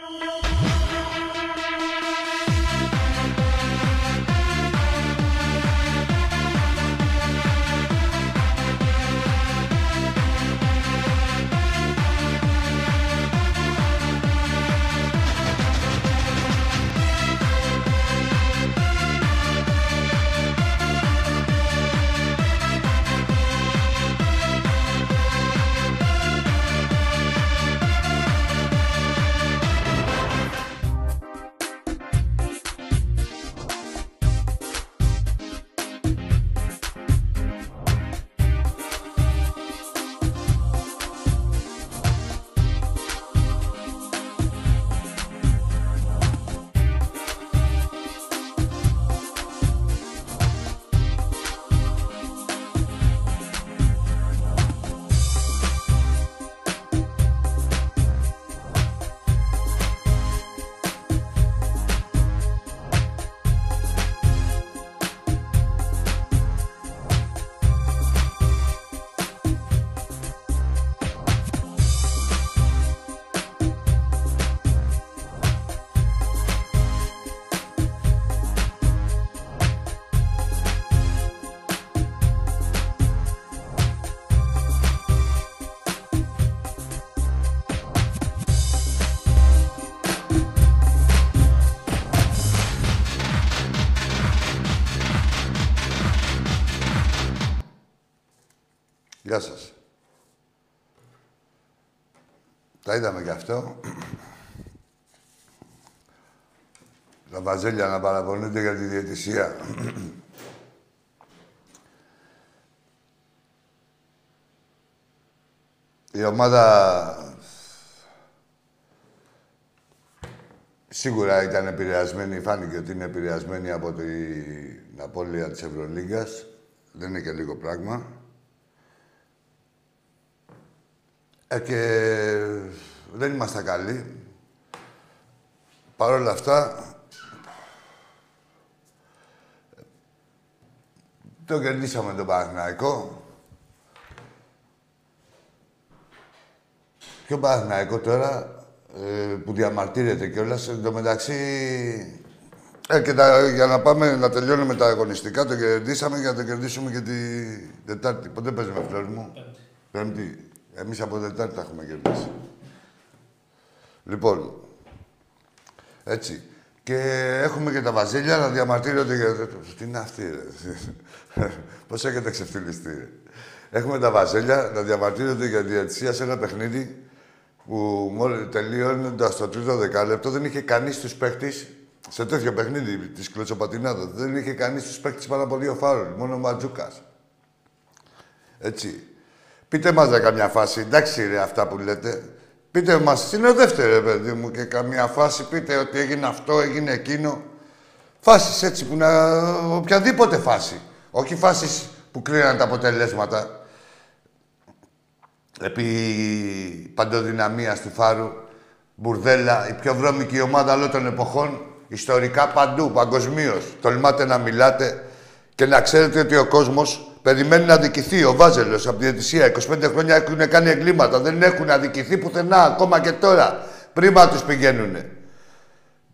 Γεια Τα είδαμε κι αυτό. Τα βαζέλια να παραπονούνται για τη διαιτησία. Η ομάδα σίγουρα ήταν επηρεασμένη, φάνηκε ότι είναι επηρεασμένη από την απώλεια της Ευρωλίγκας. Δεν είναι και λίγο πράγμα. Ε, και δεν ήμασταν καλοί. Παρ' όλα αυτά, το κερδίσαμε τον Παναθηναϊκό. Και ο Παναθηναϊκό τώρα, ε, που διαμαρτύρεται κιόλας, εν τω μεταξύ... Ε, και τα, για να πάμε να τελειώνουμε τα αγωνιστικά, το κερδίσαμε για να το κερδίσουμε και τη Τετάρτη. Πότε παίζουμε, φλόρ μου; Πέμπτη. Εμείς από Δετάρτη τα έχουμε κερδίσει. Λοιπόν, έτσι. Και έχουμε και τα βαζίλια να διαμαρτύρονται για... Τι είναι αυτή, ρε; Πώς έχετε ξεφτυλιστεί, ρε; Έχουμε τα βαζέλια να διαμαρτύρονται για διατησία σε ένα παιχνίδι που μόλι τελείωνοντας το τρίτο δεκάλεπτο δεν είχε κανείς τους παίχτε σε τέτοιο παιχνίδι της κλωτσοπατινάδας. Δεν είχε κανείς τους παίχτε πάνω από δύο φάουλ. Μόνο ο Ματζούκας. Έτσι. Πείτε μας για καμιά φάση, εντάξει ρε αυτά που λέτε. Πείτε μας, συνοδεύτε ρε παιδί μου και καμιά φάση, πείτε ότι έγινε αυτό, έγινε εκείνο. Φάσεις έτσι που να... οποιαδήποτε φάση. Όχι φάσεις που κρίναν τα αποτελέσματα. Επί παντοδυναμίας του Φάρου, Μπουρδέλα, η πιο βρώμικη ομάδα όλων των εποχών, ιστορικά παντού, παγκοσμίως. Τολμάτε να μιλάτε και να ξέρετε ότι ο κόσμος Περιμένει να αδικηθεί ο Βάζελος από τη Διαιτησία. 25 χρόνια έχουν κάνει εγκλήματα. Δεν έχουν αδικηθεί πουθενά ακόμα και τώρα. Πρίμα τους πηγαίνουν.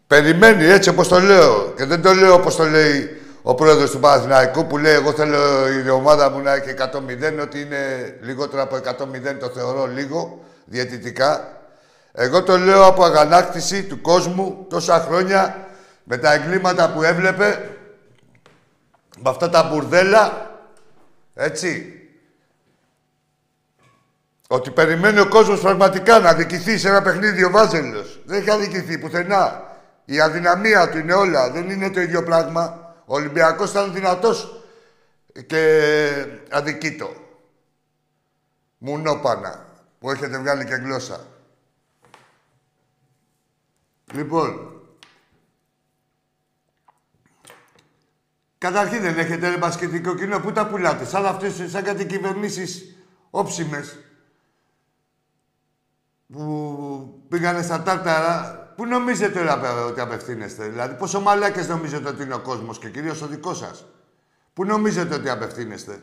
Περιμένει έτσι όπως το λέω. Και δεν το λέω όπως το λέει ο πρόεδρος του Παναθηναϊκού που λέει: Εγώ θέλω η ομάδα μου να έχει 100-0. Ότι είναι λιγότερο από 100-0 το θεωρώ λίγο διαιτητικά. Εγώ το λέω από αγανάκτηση του κόσμου τόσα χρόνια με τα εγκλήματα που έβλεπε, με αυτά τα μπουρδέλα έτσι. Ότι περιμένει ο κόσμος πραγματικά να αδικηθεί σε ένα παιχνίδι ο Βάζελος. Δεν έχει αδικηθεί πουθενά. Η αδυναμία του είναι όλα. Δεν είναι το ίδιο πράγμα. Ο Ολυμπιακός ήταν δυνατός και αδικήτο. Μουνόπανα που έχετε βγάλει και γλώσσα. Λοιπόν, Καταρχήν δεν έχετε ρε μπασκετικό κοινό. Πού τα πουλάτε. Σαν αυτές, σαν κάτι κυβερνήσεις όψιμες που πήγανε στα τάρταρα. Πού νομίζετε ότι απευθύνεστε. Δηλαδή πόσο μαλάκες νομίζετε ότι είναι ο κόσμος και κυρίως ο δικός σας; Πού νομίζετε ότι απευθύνεστε;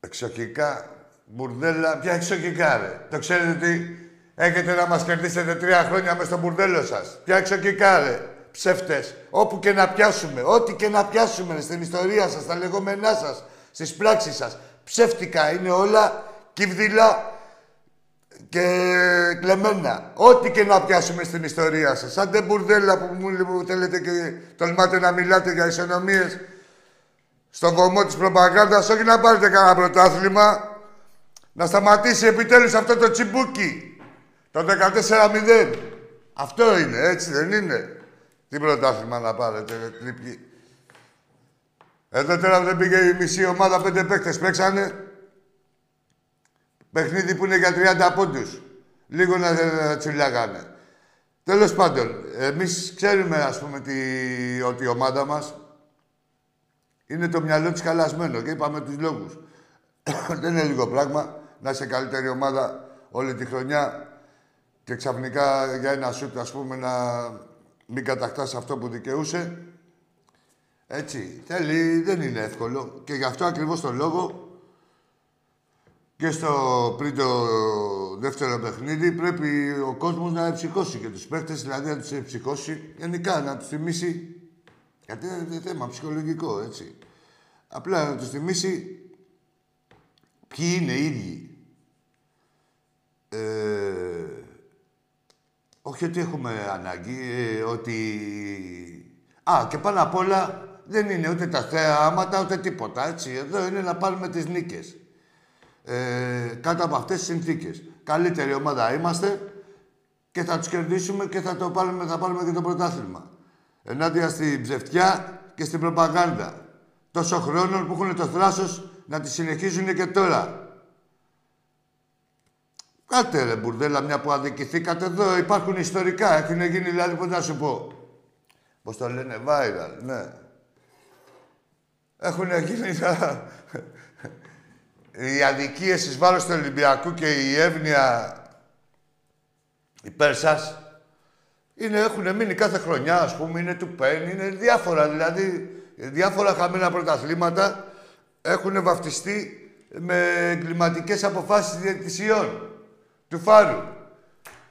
Εξοχικά, μπουρδέλα, ποια εξοχικά ρε. Το ξέρετε τι Έχετε να μας κερδίσετε τρία χρόνια μες στο μπουρδέλο σας. Ποια κάρε, ψεύτες. Όπου και να πιάσουμε, ό,τι και να πιάσουμε στην ιστορία σας, στα λεγόμενά σας, στις πράξεις σας. Ψεύτικα είναι όλα, κυβδηλά και κλεμμένα. Ό,τι και να πιάσουμε στην ιστορία σας. Σαν δεν μπουρδέλα που μου θέλετε και τολμάτε να μιλάτε για ισονομίες στον βωμό της προπαγάνδας, όχι να πάρετε κανένα πρωτάθλημα, να σταματήσει επιτέλους αυτό το τσιμπούκι. Το 14-0. Αυτό είναι, έτσι δεν είναι. Τι πρωτάθλημα να πάρετε, τρίπκι. Εδώ τώρα δεν πήγε η μισή ομάδα, πέντε παίκτες παίξανε. Παιχνίδι που είναι για 30 πόντους. Λίγο να, να τσιλάγανε. Τέλος πάντων, εμείς ξέρουμε, ας πούμε, τι, ότι η ομάδα μας είναι το μυαλό της καλασμένο και είπαμε τους λόγους. δεν είναι λίγο πράγμα να είσαι καλύτερη ομάδα όλη τη χρονιά και ξαφνικά για ένα σούτ, ας πούμε, να μην κατακτάς αυτό που δικαιούσε. Έτσι. Θέλει, δεν είναι εύκολο. Και γι' αυτό ακριβώς το λόγο και στο πριν το δεύτερο παιχνίδι πρέπει ο κόσμος να εψυχώσει και τους παίχτες, δηλαδή να τους εψυχώσει, γενικά να τους θυμίσει, γιατί είναι θέμα ψυχολογικό, έτσι. Απλά να τους θυμίσει ποιοι είναι οι ίδιοι. Ε, όχι ότι έχουμε ανάγκη, ε, ότι... Α, και πάνω απ' όλα δεν είναι ούτε τα θέαματα, ούτε τίποτα, έτσι. Εδώ είναι να πάρουμε τις νίκες. Ε, κάτω από αυτές τις συνθήκες. Καλύτερη ομάδα είμαστε και θα τους κερδίσουμε και θα, το πάρουμε, θα πάρουμε και το πρωτάθλημα. Ενάντια στην ψευτιά και στην προπαγάνδα. Τόσο χρόνο που έχουν το θράσος να τη συνεχίζουν και τώρα. Κάτε ρε μπουρδέλα, μια που αδικηθήκατε εδώ. Υπάρχουν ιστορικά. Έχουν γίνει δηλαδή, πώς να σου πω. Πώς το λένε, viral, ναι. Έχουν γίνει οι αδικίες εις βάρος του Ολυμπιακού και η εύνοια υπέρ σας είναι, έχουν μείνει κάθε χρονιά, ας πούμε, είναι του ΠΕΝ, είναι διάφορα, δηλαδή, διάφορα χαμένα πρωταθλήματα έχουν βαφτιστεί με εγκληματικές αποφάσεις διαιτησιών του Φάρου.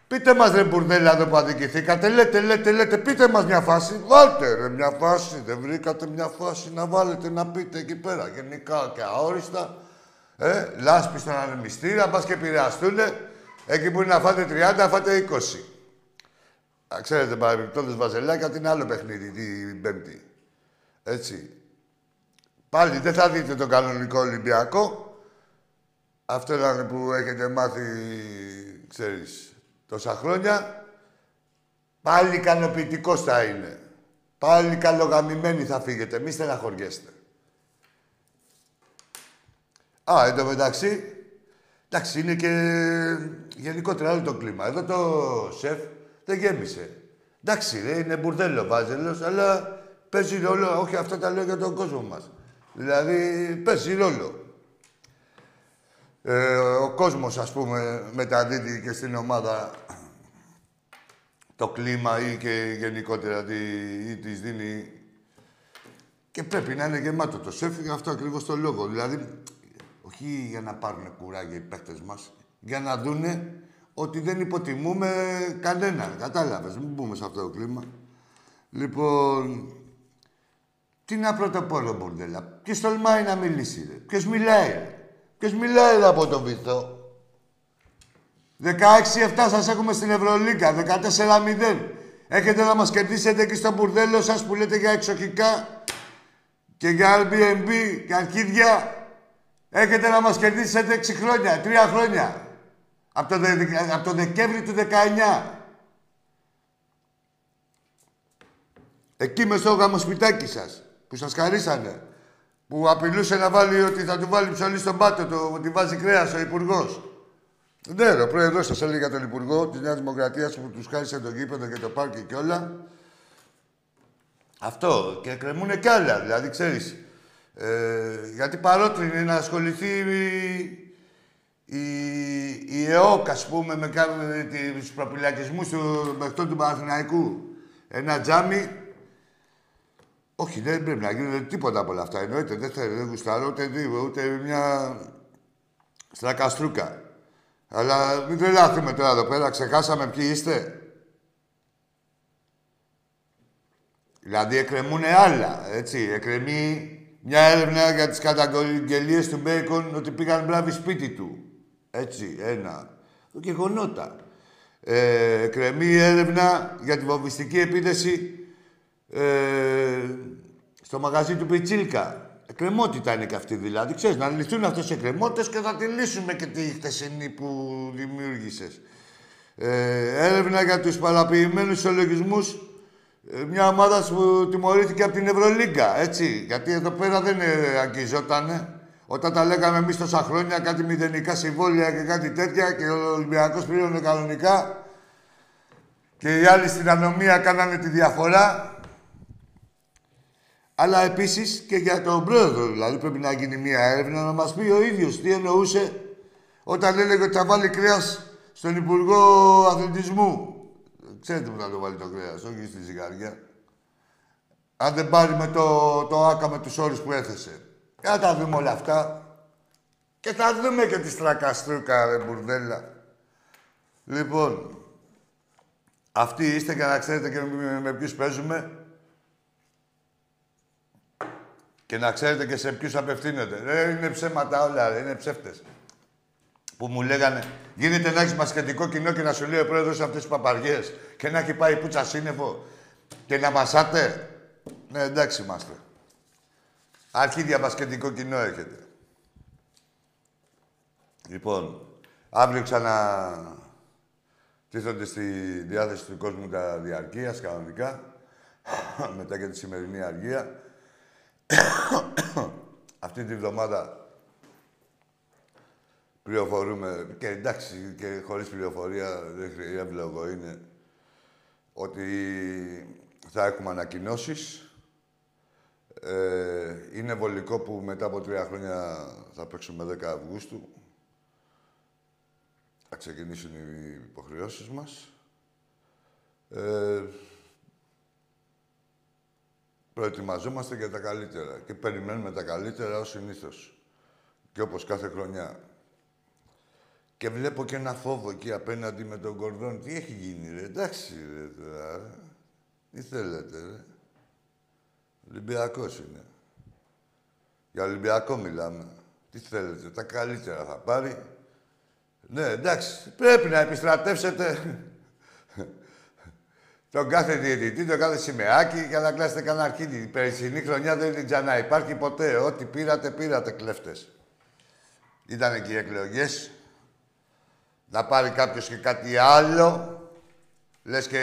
Πείτε μας ρε μπουρδέλα εδώ που αδικηθήκατε. Λέτε, λέτε, λέτε, πείτε μας μια φάση. Βάλτε ρε μια φάση. Δεν βρήκατε μια φάση να βάλετε να πείτε εκεί πέρα. Γενικά και αόριστα. Ε, λάσπη στον ανεμιστήρα, πας και επηρεαστούνε. Εκεί που είναι να φάτε 30, να φάτε 20. Α, ξέρετε, παρεμπιπτόντως Βαζελάκια, είναι άλλο παιχνίδι την Πέμπτη. Έτσι. Πάλι δεν θα δείτε τον κανονικό Ολυμπιακό. Αυτό ήταν που έχετε μάθει, ξέρεις, τόσα χρόνια. Πάλι ικανοποιητικό θα είναι. Πάλι καλογαμημένοι θα φύγετε. Μη στεναχωριέστε. Α, εν τω μεταξύ, εντάξει, είναι και γενικότερα όλο το κλίμα. Εδώ το σεφ δεν γέμισε. Εντάξει, ρε, είναι μπουρδέλο βάζελος, αλλά παίζει ρόλο. Όχι, αυτά τα λέω για τον κόσμο μας. Δηλαδή, παίζει ρόλο. Ε, ο κόσμος, ας πούμε, μεταδίδει και στην ομάδα το κλίμα ή και γενικότερα τι, ή της δίνει... Και πρέπει να είναι γεμάτο το σεφ για αυτό ακριβώς το λόγο. Δηλαδή, όχι για να πάρουν κουράγια οι παίχτες μας, για να δούνε ότι δεν υποτιμούμε κανέναν. Κατάλαβες, μην μπούμε σε αυτό το κλίμα. Λοιπόν, τι να πρωτοπώ, ρε Μπορντέλα. Ποιος τολμάει να μιλήσει, ρε; Ποιος μιλάει, ρε. Ποιος μιλάει από τον βυθό; 16-7 σας έχουμε στην Ευρωλίγκα, 14-0. Έχετε να μας κερδίσετε και στο μπουρδέλο σας που λέτε για εξοχικά και για Airbnb και αρχίδια. Έχετε να μας κερδίσετε 6 χρόνια, 3 χρόνια. Από το, από το Δεκέμβρη του 19. Εκεί με στο γαμοσπιτάκι σας, που σας χαρίσανε που απειλούσε να βάλει ότι θα του βάλει ψωλή στον πάτο, το, ότι βάζει κρέας ο υπουργός. Ναι, ο πρόεδρος σας έλεγε για τον υπουργό της Νέας Δημοκρατίας που τους χάρισε το γήπεδο και το πάρκι και όλα. Αυτό. Και κρεμούν κι άλλα. Δηλαδή, ξέρεις. Ε, γιατί παρότρινε να ασχοληθεί η, η, η ΕΟΚ, ας πούμε, με, με τους προπυλακισμούς του παιχτών του Παναθηναϊκού. Ένα τζάμι όχι, δεν πρέπει να γίνει τίποτα από όλα αυτά. Εννοείται, δεν θέλω, δεν γουστάρω ούτε δύο, ούτε μια στρακαστρούκα. Αλλά μην τρελαθούμε τώρα εδώ πέρα. Ξεχάσαμε ποιοι είστε. Δηλαδή εκκρεμούν άλλα, έτσι. Εκκρεμεί μια έρευνα για τις καταγγελίες του Μπέικον ότι πήγαν μπράβοι σπίτι του. Έτσι, ένα. Και γονότα. Ε, εκκρεμεί έρευνα για τη βομβιστική επίθεση ε, στο μαγαζί του Πιτσίλκα. Εκκρεμότητα είναι και αυτή δηλαδή. Ξέρεις, να λυθούν αυτές οι εκκρεμότητες και θα τη λύσουμε και τη χτεσινή που δημιούργησες. Ε, έρευνα για τους παραποιημένους συλλογισμούς ε, μια ομάδα που τιμωρήθηκε από την Ευρωλίγκα, έτσι. Γιατί εδώ πέρα δεν ε, αγγιζότανε. Όταν τα λέγαμε εμείς τόσα χρόνια, κάτι μηδενικά συμβόλαια και κάτι τέτοια και ο Ολυμπιακός πλήρωνε κανονικά και οι άλλοι στην ανομία κάνανε τη διαφορά. Αλλά επίσης και για τον πρόεδρο, δηλαδή πρέπει να γίνει μια έρευνα να μας πει ο ίδιος τι εννοούσε όταν έλεγε ότι θα βάλει κρέας στον Υπουργό Αθλητισμού. Ξέρετε που θα το βάλει το κρέας, όχι στη ζυγαριά. Αν δεν πάρει με το, το άκα με τους όρους που έθεσε. Για τα δούμε όλα αυτά. Και θα δούμε και τη στρακαστρούκα, ρε μπουρδέλα. Λοιπόν, αυτοί είστε και να ξέρετε και με, με ποιους παίζουμε. Και να ξέρετε και σε ποιους απευθύνεται. Δεν είναι ψέματα όλα, ρε. είναι ψεύτες. Που μου λέγανε, γίνεται να έχεις μασχετικό κοινό και να σου λέει ο πρόεδρος αυτές τις παπαριές και να έχει πάει πουτσα σύννεφο και να μασάτε. Ναι, εντάξει είμαστε. Αρχίδια μπασκετικό κοινό έχετε. Λοιπόν, αύριο ξανά τίθονται στη διάθεση του κόσμου τα διαρκείας, κανονικά, μετά και τη σημερινή αργία. Αυτή τη βδομάδα πληροφορούμε, και εντάξει, και χωρίς πληροφορία, δεν χρειάζεται λόγο είναι, ότι θα έχουμε ανακοινώσεις ε, είναι βολικό που μετά από τρία χρόνια θα παίξουμε 10 Αυγούστου. Θα ξεκινήσουν οι υποχρεώσεις μας. Ε, προετοιμαζόμαστε για τα καλύτερα και περιμένουμε τα καλύτερα ως συνήθως. Και όπως κάθε χρονιά. Και βλέπω και ένα φόβο εκεί απέναντι με τον Κορδόν. Τι έχει γίνει, ρε; Εντάξει, ρε, τώρα. Τι θέλετε, ρε; Ολυμπιακός είναι. Για Ολυμπιακό μιλάμε. Τι θέλετε, τα καλύτερα θα πάρει. Ναι, εντάξει, πρέπει να επιστρατεύσετε τον κάθε διαιτητή, τον κάθε σημαίακι για να κλάσετε κανένα αρχίδι. Η περσινή χρονιά δεν ξανά υπάρχει ποτέ. Ό,τι πήρατε, πήρατε κλέφτες. Ήταν και οι εκλογές. Να πάρει κάποιος και κάτι άλλο. Λες και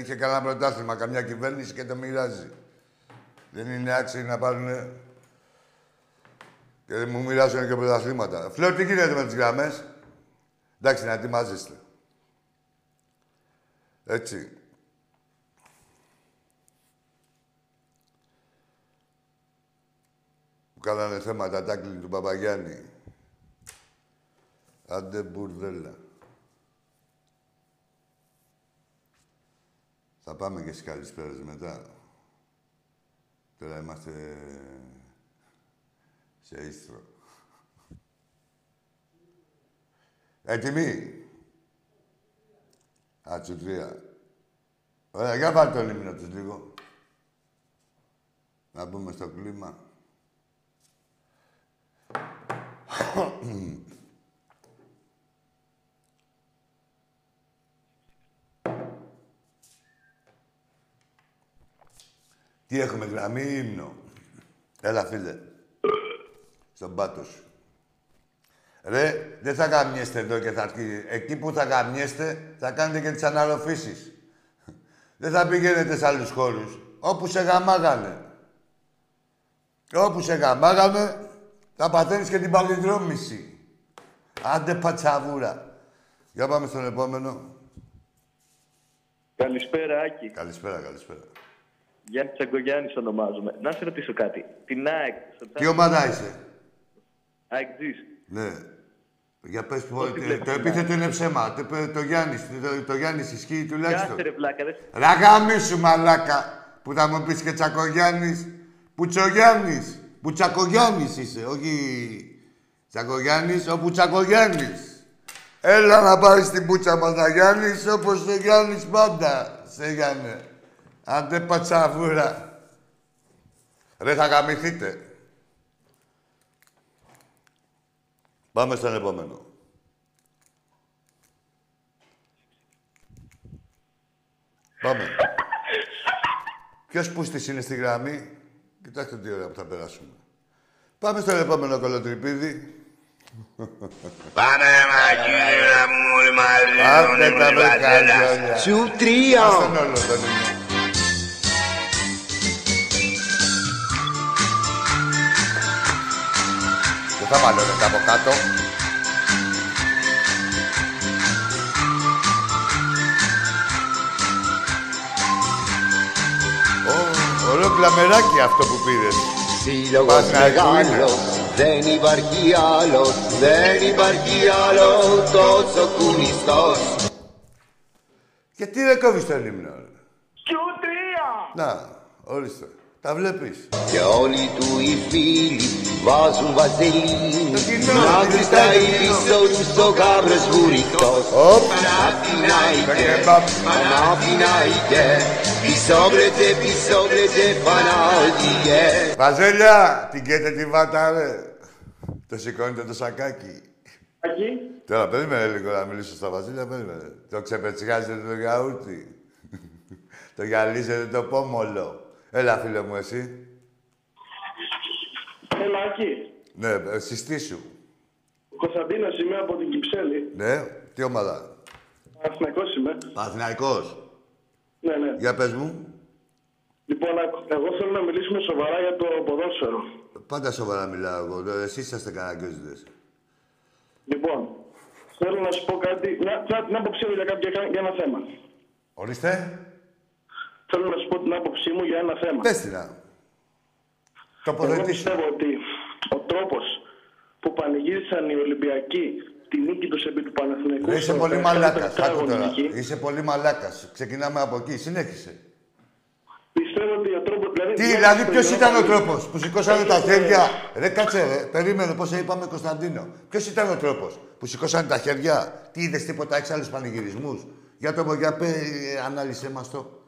είχε κανένα πρωτάθλημα, καμιά κυβέρνηση και το μοιράζει. Δεν είναι άξιοι να πάρουν και μου μοιράζουν και πρωταθλήματα. Φλερ, τι γίνεται με τις γραμμές; Εντάξει, να ετοιμάζεστε. Έτσι. Κάνανε θέματα τάκλιν του Παπαγιάννη. Άντε μπουρδέλα. Θα πάμε και στις καλησπέρες μετά. Τώρα είμαστε σε ίστρο. Έτοιμοι; Ατσουτρία. Ωραία, για βάλτε το λίμνο τους λίγο. Να μπούμε στο κλίμα. Τι έχουμε, γραμμή ή ύμνο. Έλα, φίλε. Στον πάτο σου. Ρε, δεν θα γαμιέστε εδώ και θα αρχίσει. Εκεί που θα γαμιέστε, θα κάνετε και τις αναλοφήσεις. δεν θα πηγαίνετε σε άλλους χώρους. Όπου σε γαμάγανε. Όπου σε γαμάγανε, θα παθαίνεις και την παλιδρόμηση. Άντε πατσαβούρα. Για πάμε στον επόμενο. Καλησπέρα, Άκη. Καλησπέρα, καλησπέρα. Γιάννη Τσαγκογιάννης ονομάζομαι. Να σε ρωτήσω κάτι. Την ΑΕΚ. Τι ομάδα είσαι; ΑΕΚ Ναι. Για πες που, το, το επίθετο είναι ψέμα. Το, το Γιάννης, το, το Γιάννης ισχύει τουλάχιστον. Κάθε ρε πλάκα. Ραγάμι σου μαλάκα. Που θα μου πεις και Τσακογιάννης. Πουτσογιάννης. Που Τσακογιάννης είσαι, όχι Τσακογιάννης, όπου Τσακογιάννης. Έλα να πάρεις την πούτσα μας να Γιάννης, όπως σε Γιάννης πάντα. Σε Γιάννη. Άντε πατσαβούρα. Ρε θα γαμηθείτε. Πάμε στον επόμενο. Πάμε. Ποιος πούστης είναι στη γραμμή; Κοιτάξτε τι ωραία που θα περάσουμε. Πάμε στον επόμενο κολοτρυπίδι. Πάμε μαγείρα μου όλοι μαζί Άντε τα βρεκάλια. Σου τρία Στον όλο τον ύμνο. Δεν θα βάλω ρε από κάτω. Ωραίο κλαμεράκι αυτό που πήρες. Σύλλογος Παναγιώτης. μεγάλος Δεν υπάρχει άλλο Δεν υπάρχει άλλο Τόσο κουνιστός Γιατί δεν κόβεις τον ύμνο, ρε. Σου τρία! Να, ορίστε. Τα βλέπεις. Και όλοι του οι φίλοι Βάζουν βαζελίνη Το κοινό, Να το γλιστάει κοινό. πίσω του Στο γάβρος βουρητός Οπ. Το Παναθηναϊκέ κεμπάπ. Παναθηναϊκέ Πίσω βρετε πίσω βρετε Παναθηναϊκέ Βαζέλια, την καίτε τη βάτα, ρε. Το σηκώνετε το σακάκι. Ακή. Τώρα, περίμενε λίγο να μιλήσω στα Βαζίλια, περίμενε. Το ξεπετσιάζετε το γιαούρτι. το γυαλίζετε το πόμολο. Έλα, φίλε μου, εσύ. Έλα, Ακή. Ναι, ε, συστήσου. Κωνσταντίνος είμαι από την Κυψέλη. Ναι, τι ομάδα; Αθηναϊκός είμαι. Παθηναϊκός. Ναι, ναι. Για πες μου. Λοιπόν, ακ- εγώ θέλω να μιλήσουμε σοβαρά για το ποδόσφαιρο. Πάντα σοβαρά μιλάω εγώ. Ε, Εσείς είσαστε καναγκιόζητες. Λοιπόν, θέλω να σου πω κάτι, να, να, την άποψή μου για, κάποια, για ένα θέμα. Ορίστε. Θέλω να σου πω την άποψή μου για ένα θέμα. Πες την να. Εγώ Τοποθετήσου. πιστεύω ότι ο τρόπος που πανηγύρισαν οι Ολυμπιακοί τη νίκη τους επί του Παναθηναϊκού... Ρε, Είσαι στο πολύ Καραϊσκάκη μαλάκας. Τετράγωνο Άκου τώρα. νίκη, Είσαι πολύ μαλάκας. Ξεκινάμε από εκεί. Συνέχισε. Πιστεύω ότι ο τρόπος... Δηλαδή, Τι, βγαίνεις δηλαδή, στο ποιος γήπεδο, ήταν ο τρόπος που σηκώσανε τα έχεις, χέρια; ε, Ρε, κάτσε, ρε. Περίμενε πώς είπαμε Κωνσταντίνο. Ποιος ήταν ο τρόπος που σηκώσανε τα χέρια; Τι είδες τίποτα, έχεις άλλους πανηγυρισμούς; Για το για πέ, ε, ανάλυσε μας το.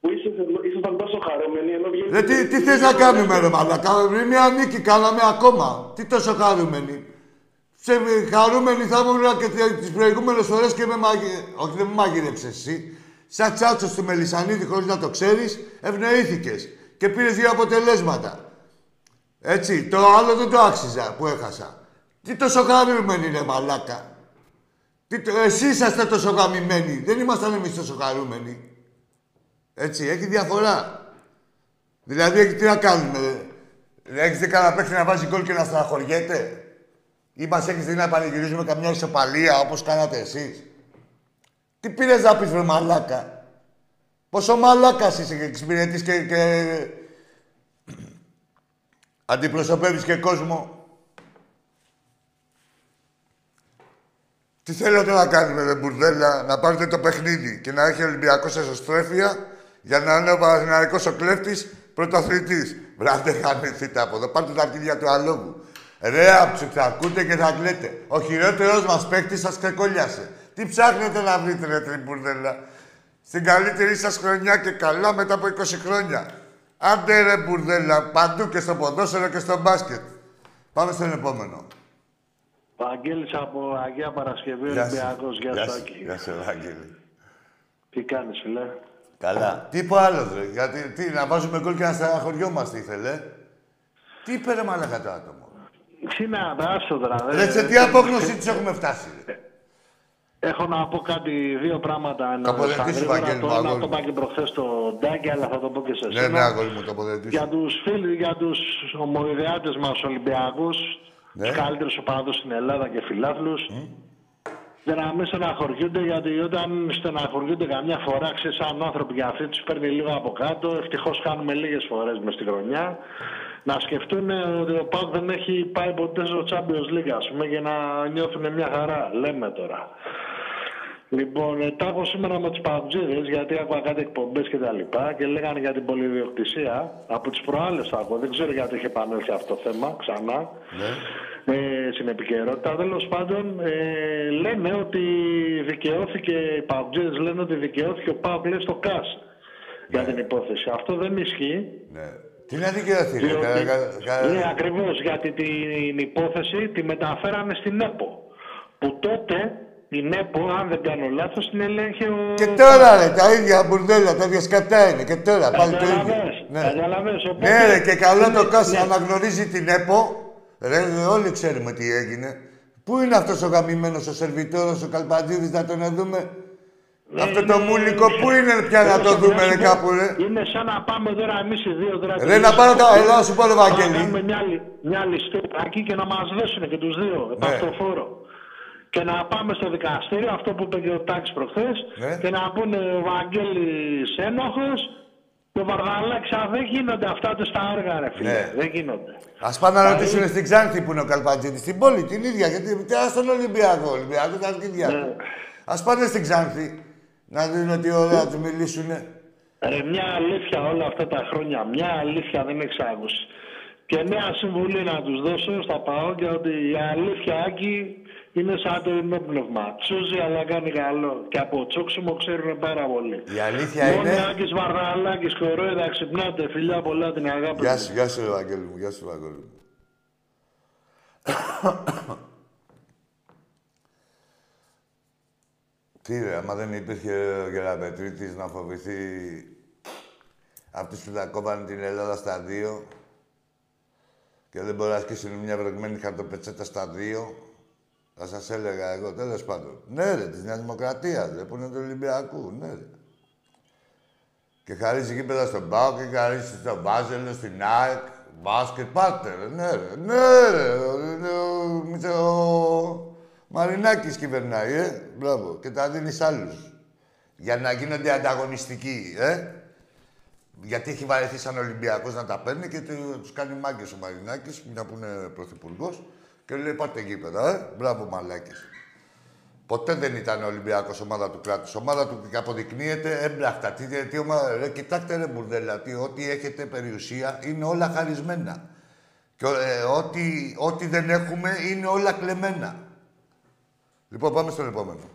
Που ήσασταν- ήσασταν τόσο χαρούμενοι ενώ βγαίνεις... Ρε, τι, τι θες να κάνουμε, ρε Μαλάκα; Ρε, Μια νίκη κάναμε ακόμα. Τι τόσο χαρούμενοι; Σε χαρούμενοι θα ήμουν και τις προηγούμενες φορές και με μαγει... Όχι, δεν με μαγειρέψε εσύ. Σαν τσάτσος του Μελισανίδη, χωρίς να το ξέρεις, ευνοήθηκες και πήρες δύο αποτελέσματα. Έτσι, το άλλο δεν το άξιζα που έχασα. Τι τόσο χαρούμενοι, ρε Μαλάκα; Τι, το- εσείς είσαστε τόσο γαμημένοι. Δεν ήμασταν εμείς τόσο χαρούμενοι. Έτσι, έχει διαφορά. Δηλαδή, έχει- τι να κάνουμε. ρε. Έχεις δει κανένα παίχτη να βάζει γκολ και να στεναχωριέται; Ή μας έχεις δει να πανηγυρίζουμε καμιά ισοπαλία όπως κάνατε εσείς; Τι πήρες να πεις, ρε μαλάκα; Πόσο μαλάκας είσαι και εξυπηρετείς και, και... αντιπροσωπεύεις και κόσμο; Τι θέλετε να κάνουμε, ρε μπουρδέλα, να πάρετε το παιχνίδι και να έχει ο Ολυμπιακός εσωστρέφεια για να είναι ο Παναθηναϊκός ο κλέφτης πρωταθλητής. Βράτε χανεθείτε από εδώ, πάρτε τα αρχίδια του αλόγου. Ρε άψου, θα ακούτε και θα κλαίτε. Ο χειρότερος μας παίκτης σας ξεκολλιάσε. Τι ψάχνετε να βρείτε, ρε τριμπουρδέλα; Στην καλύτερη σας χρονιά και καλά μετά από 20 χρόνια. Άντε ρε μπουρδέλα, παντού και στο ποδόσφαιρο και στο μπάσκετ. Πάμε στον επόμενο. Βαγγέλης από Αγία Παρασκευή, Γεια σου. Ολυμπιακός. Γεια σου, Άκη. Γεια σου, Ευάγγελη. Τι κάνεις, φίλε; Καλά. Τι είπε ο άλλος, ρε. Γιατί, τι, να βάζουμε γκολ και να στεναχωριόμαστε ήθελε. Τι είπε ρε μαλάκα το άτομο. Τι να δάσω τώρα. Ρε, ε, σε τι απόγνωση της έχουμε φτάσει, ρε. Έχω να πω κάτι, δύο πράγματα. να- αποδεχτείς, στα γρήγορα. Βαγγέλη μου, Το ένα αγόρι το μου. είπα και προχθές στο Ντάκη, αλλά θα το πω και σε Ναι, εσένα. ναι, αγόρι μου, το αποδεχτήσω. Για τους φίλους, για τους ομοειδεάτες μας Ολυμπιακούς, Ναι. τους καλύτερους οπαδούς στην Ελλάδα και φιλάθλους, για να μην στεναχωριούνται, γιατί όταν στεναχωριούνται καμιά φορά, ξέρεις, σαν άνθρωποι για αυτοί τους παίρνει λίγο από κάτω. Ευτυχώς κάνουμε λίγες φορές μες στη χρονιά. Να σκεφτούν ότι ο ΠΑΟΚ δεν έχει πάει ποτέ στο Champions League, ας πούμε, για να νιώθουν μια χαρά. Λέμε τώρα. Λοιπόν, ε, τα έχω σήμερα με τους Παουτζίδες γιατί άκουγα κάτι εκπομπές και τα λοιπά και λέγανε για την πολυδιοκτησία. Από τις προάλλες τα ακούω. Δεν ξέρω γιατί είχε επανέλθει αυτό το θέμα ξανά. Ναι. Ε, στην επικαιρότητα. Τέλος πάντων, ε, λένε ότι δικαιώθηκε, οι Παουτζίδε λένε ότι δικαιώθηκε ο Πάοκ λέει στο ΚΑΣ για την υπόθεση. Αυτό δεν ισχύει. Ναι. Τι να δικαιωθείς, ρε. Διότι, κα- κα- κα- ναι, ακριβώς, γιατί την υπόθεση τη μεταφέρανε στην ΕΠΟ. Που τότε την ΕΠΟ, αν δεν κάνω λάθος, την ελέγχει ο... Και τώρα ρε, τα ίδια μπουρδέλα, τα ίδια σκατά είναι. Και τώρα πάλι το ίδιο. Καταλαβες, καταλαβες, οπότε- Ναι, ρε, και καλό το Ναι, κάσι ναι. αναγνωρίζει την ΕΠΟ. Ρε, όλοι ξέρουμε τι έγινε. Πού είναι αυτός ο γαμημένος, ο σερβιτόρος, ο Καλπαντζίδης, να τον δούμε; Ναι, Αυτό το είναι- μούλικο, πού είναι πια να το Θέλω δούμε, να ρε, σου πω, κάπου, ρε; Είναι σαν να πάμε τώρα εμείς οι δύο τώρα. Ρε, να πάρω τα... Έλα, να σου πω, ρε, Να κάνουμε Βαγγέλη. μια, λι- μια ληστράκι και να μας δέσουν και τους δύο επ' Ναι. αυτό φόρο. Και να πάμε στο δικαστήριο, αυτό που είπε και ο Τάκης προχθές, Ναι. και να πούνε ο Βαγγέλης ένοχος και ο Βαρδαλάκης, α, δεν γίνονται αυτά τους τα έργα, ρε φίλε. Ναι. Δεν γίνονται. Α πάνε να ρωτήσουν στην Ξάνθη που είναι ο Καλπαντζίδης. Στην πόλη την ίδια. Γιατί τι στον Ολυμπιακό. Ολυμπιακό τα αρχίδια. Ναι. Α πάνε στην Ξάνθη να δουν τι ωραία τους μιλήσουνε. Ρε, μια αλήθεια όλα αυτά τα χρόνια, μια αλήθεια δεν έχεις άκουσει. Και νέα συμβουλή να τους δώσω στα ΠΑΟΚια ότι η αλήθεια Άκη είναι σαν το ενόπνευμα. Τσούζει αλλά κάνει καλό. Και από τσόξιμο ξέρουν πάρα πολύ. Η αλήθεια Μόνο είναι. Άκης Βαρδαλάκης, κορόιδα, ξυπνάτε. Φιλιά πολλά την αγάπη. Γεια μου. σου, γεια σου, ρε Βαγγέλη μου, γεια σου, Βαγγέλη μου. Τι ρε, άμα δεν υπήρχε ο Γεραπετρίτης να φοβηθεί αυτούς που τα κόβανε την Ελλάδα στα δύο και δεν μπορεί να ασκήσουν μια βρεγμένη χαρτοπετσέτα στα δύο, θα σας έλεγα εγώ, τέλος πάντων. Ναι ρε, της Νέας Δημοκρατίας, ρε, που είναι του Ολυμπιακού, ναι ρε. Και χαρίζει γήπεδα στον Πάο και χαρίζει στον Μπάζελο, στην ΑΕΚ, μπάσκετ, πάτε ρε, ναι ρε, ναι ρε, ο, ο, Μητσο- ο Μαρινάκης κυβερνάει, ε, μπράβο, και τα δίνεις σ' άλλους. Για να γίνονται ανταγωνιστικοί, ε. Γιατί έχει βαρεθεί σαν Ολυμπιακός να τα παίρνει και του- τους κάνει μάγκες ο Μαρινάκης, μια που είναι πρωθυπουργός, και λέει πάτε γήπεδα, ε. Μπράβο μαλάκες. Ποτέ δεν ήταν ο Ολυμπιακός ομάδα του κράτους. Ομάδα του και αποδεικνύεται έμπρακτα. Τι, τι ομάδα, ρε, κοιτάξτε ρε μπουρδέλα, τι, ό,τι έχετε περιουσία είναι όλα χαρισμένα. Και ε, ό,τι, ό,τι δεν έχουμε είναι όλα κλεμμένα. Λοιπόν, πάμε στον επόμενο.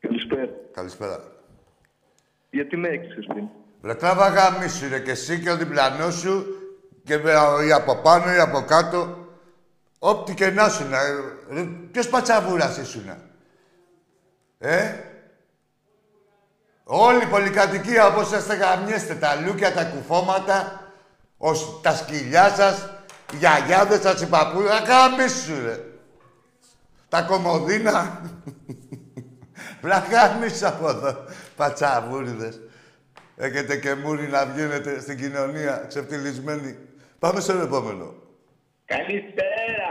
Καλησπέρα. Καλησπέρα. Γιατί με έξι πριν. Ρε τράβα γάμισου ρε και εσύ και ο διπλανός σου και με, ή από πάνω ή από κάτω. Όπτι και να σου να... Ρε, ποιος πατσαβούρας ήσουνα. Ε; Όλη η πολυκατοικία όπως είστε γαμιέστε, τα λούκια, τα κουφώματα, ως, τα σκυλιά σας, οι γιαγιάδες σας, οι παππούδες, γάμισου ρε. Τα κομμωδίνα. Βλαχάμισου από εδώ, πατσαβούριδες. Έχετε και μούρι να βγαίνετε στην κοινωνία, ξεφτυλισμένοι. Πάμε στον επόμενο. Καλησπέρα.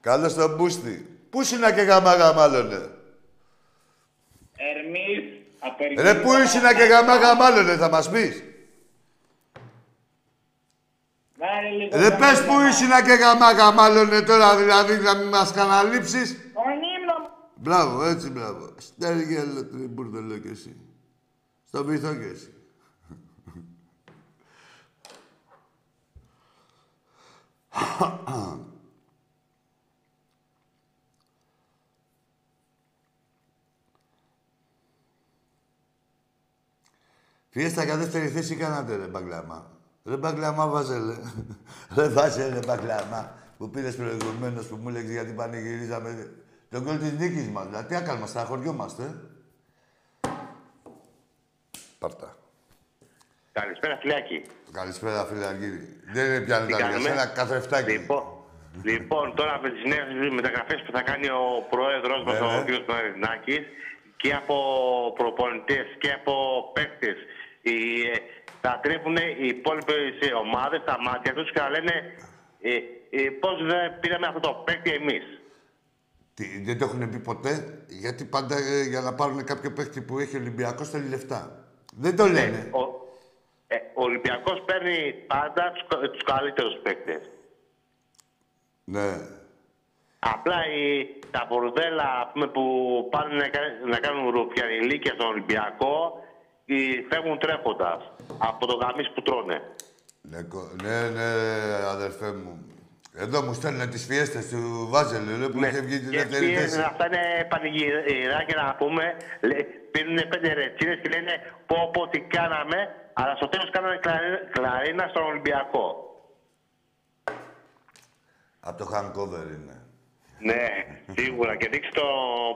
Καλώς τον Μπούστη. Πού ήσουνα και γαμά γαμάλωνε. Ερμής από Ρε, πού ήσουνα και γαμά γαμάλωνε, θα μας πεις; Βάλε λίγο Ρε, τα πες μάτια πού μας. ήσουνα και γαμά γαμάλωνε τώρα, δηλαδή, να μην μας καναλείψεις. Τον ύμνο μου. Μπράβο, έτσι, μπράβο. Στέργελο, μπουρδελό κι εσύ. Στο βυθό κι εσύ. Φιέστα για δεύτερη θέση κάνατε, ρε μπαγκλάμα. Ρε μπαγκλάμα βάζελε. Ρε βάζελε μπαγκλάμα. Που πήρες προηγουμένως που μου έλεγε γιατί πανηγυρίζαμε τον κόλ της νίκης μας. Δηλαδή, τι άκαλμα, σταχωριόμαστε. ε. Πάρτα. Καλησπέρα, φιλάκι. Καλησπέρα, φίλε Αργύρη. Δεν είναι πια Τι τα κάνουμε; ένα καθρεφτάκι. Λοιπόν, λοιπόν, τώρα με τις νέες μεταγραφές που θα κάνει ο πρόεδρος μας, Ναι, ο ναι. κ. Μαρινάκη, και από προπονητές και από παίκτες, θα τρέφουν οι υπόλοιπες ομάδες τα μάτια τους και θα λένε ε, ε, πώς δεν πήραμε αυτό το παίκτη εμείς. Τι, δεν το έχουν πει ποτέ, γιατί πάντα ε, για να πάρουν κάποιο παίχτη που έχει Ολυμπιακός θέλει λεφτά. Δεν το λένε. Ο, ε, ο Ολυμπιακός παίρνει πάντα τους καλύτερους παίκτες. Ναι. Απλά οι, τα μπορδέλα ας πούμε, που πάνε να, κα- να κάνουν ρουφιανιλίκια στον Ολυμπιακό οι, φεύγουν τρέχοντας από το γαμίς που τρώνε. Ναι, κο- ναι, ναι, αδερφέ μου. Εδώ μου στέλνουν τις φιέστες του Βάζελ, λέει, που είχε βγει την Ναι. Και δεύτερη επίσης, θέση. αυτά είναι πανηγυράκια να πούμε. Λέ- Πίνουν πέντε ρετσίνες και λένε πω πω τι κάναμε, αλλά στο τέλος κάνανε κλαρί- κλαρίνα στον Ολυμπιακό. Από το hangover είναι. Ναι, σίγουρα. Και δείξει το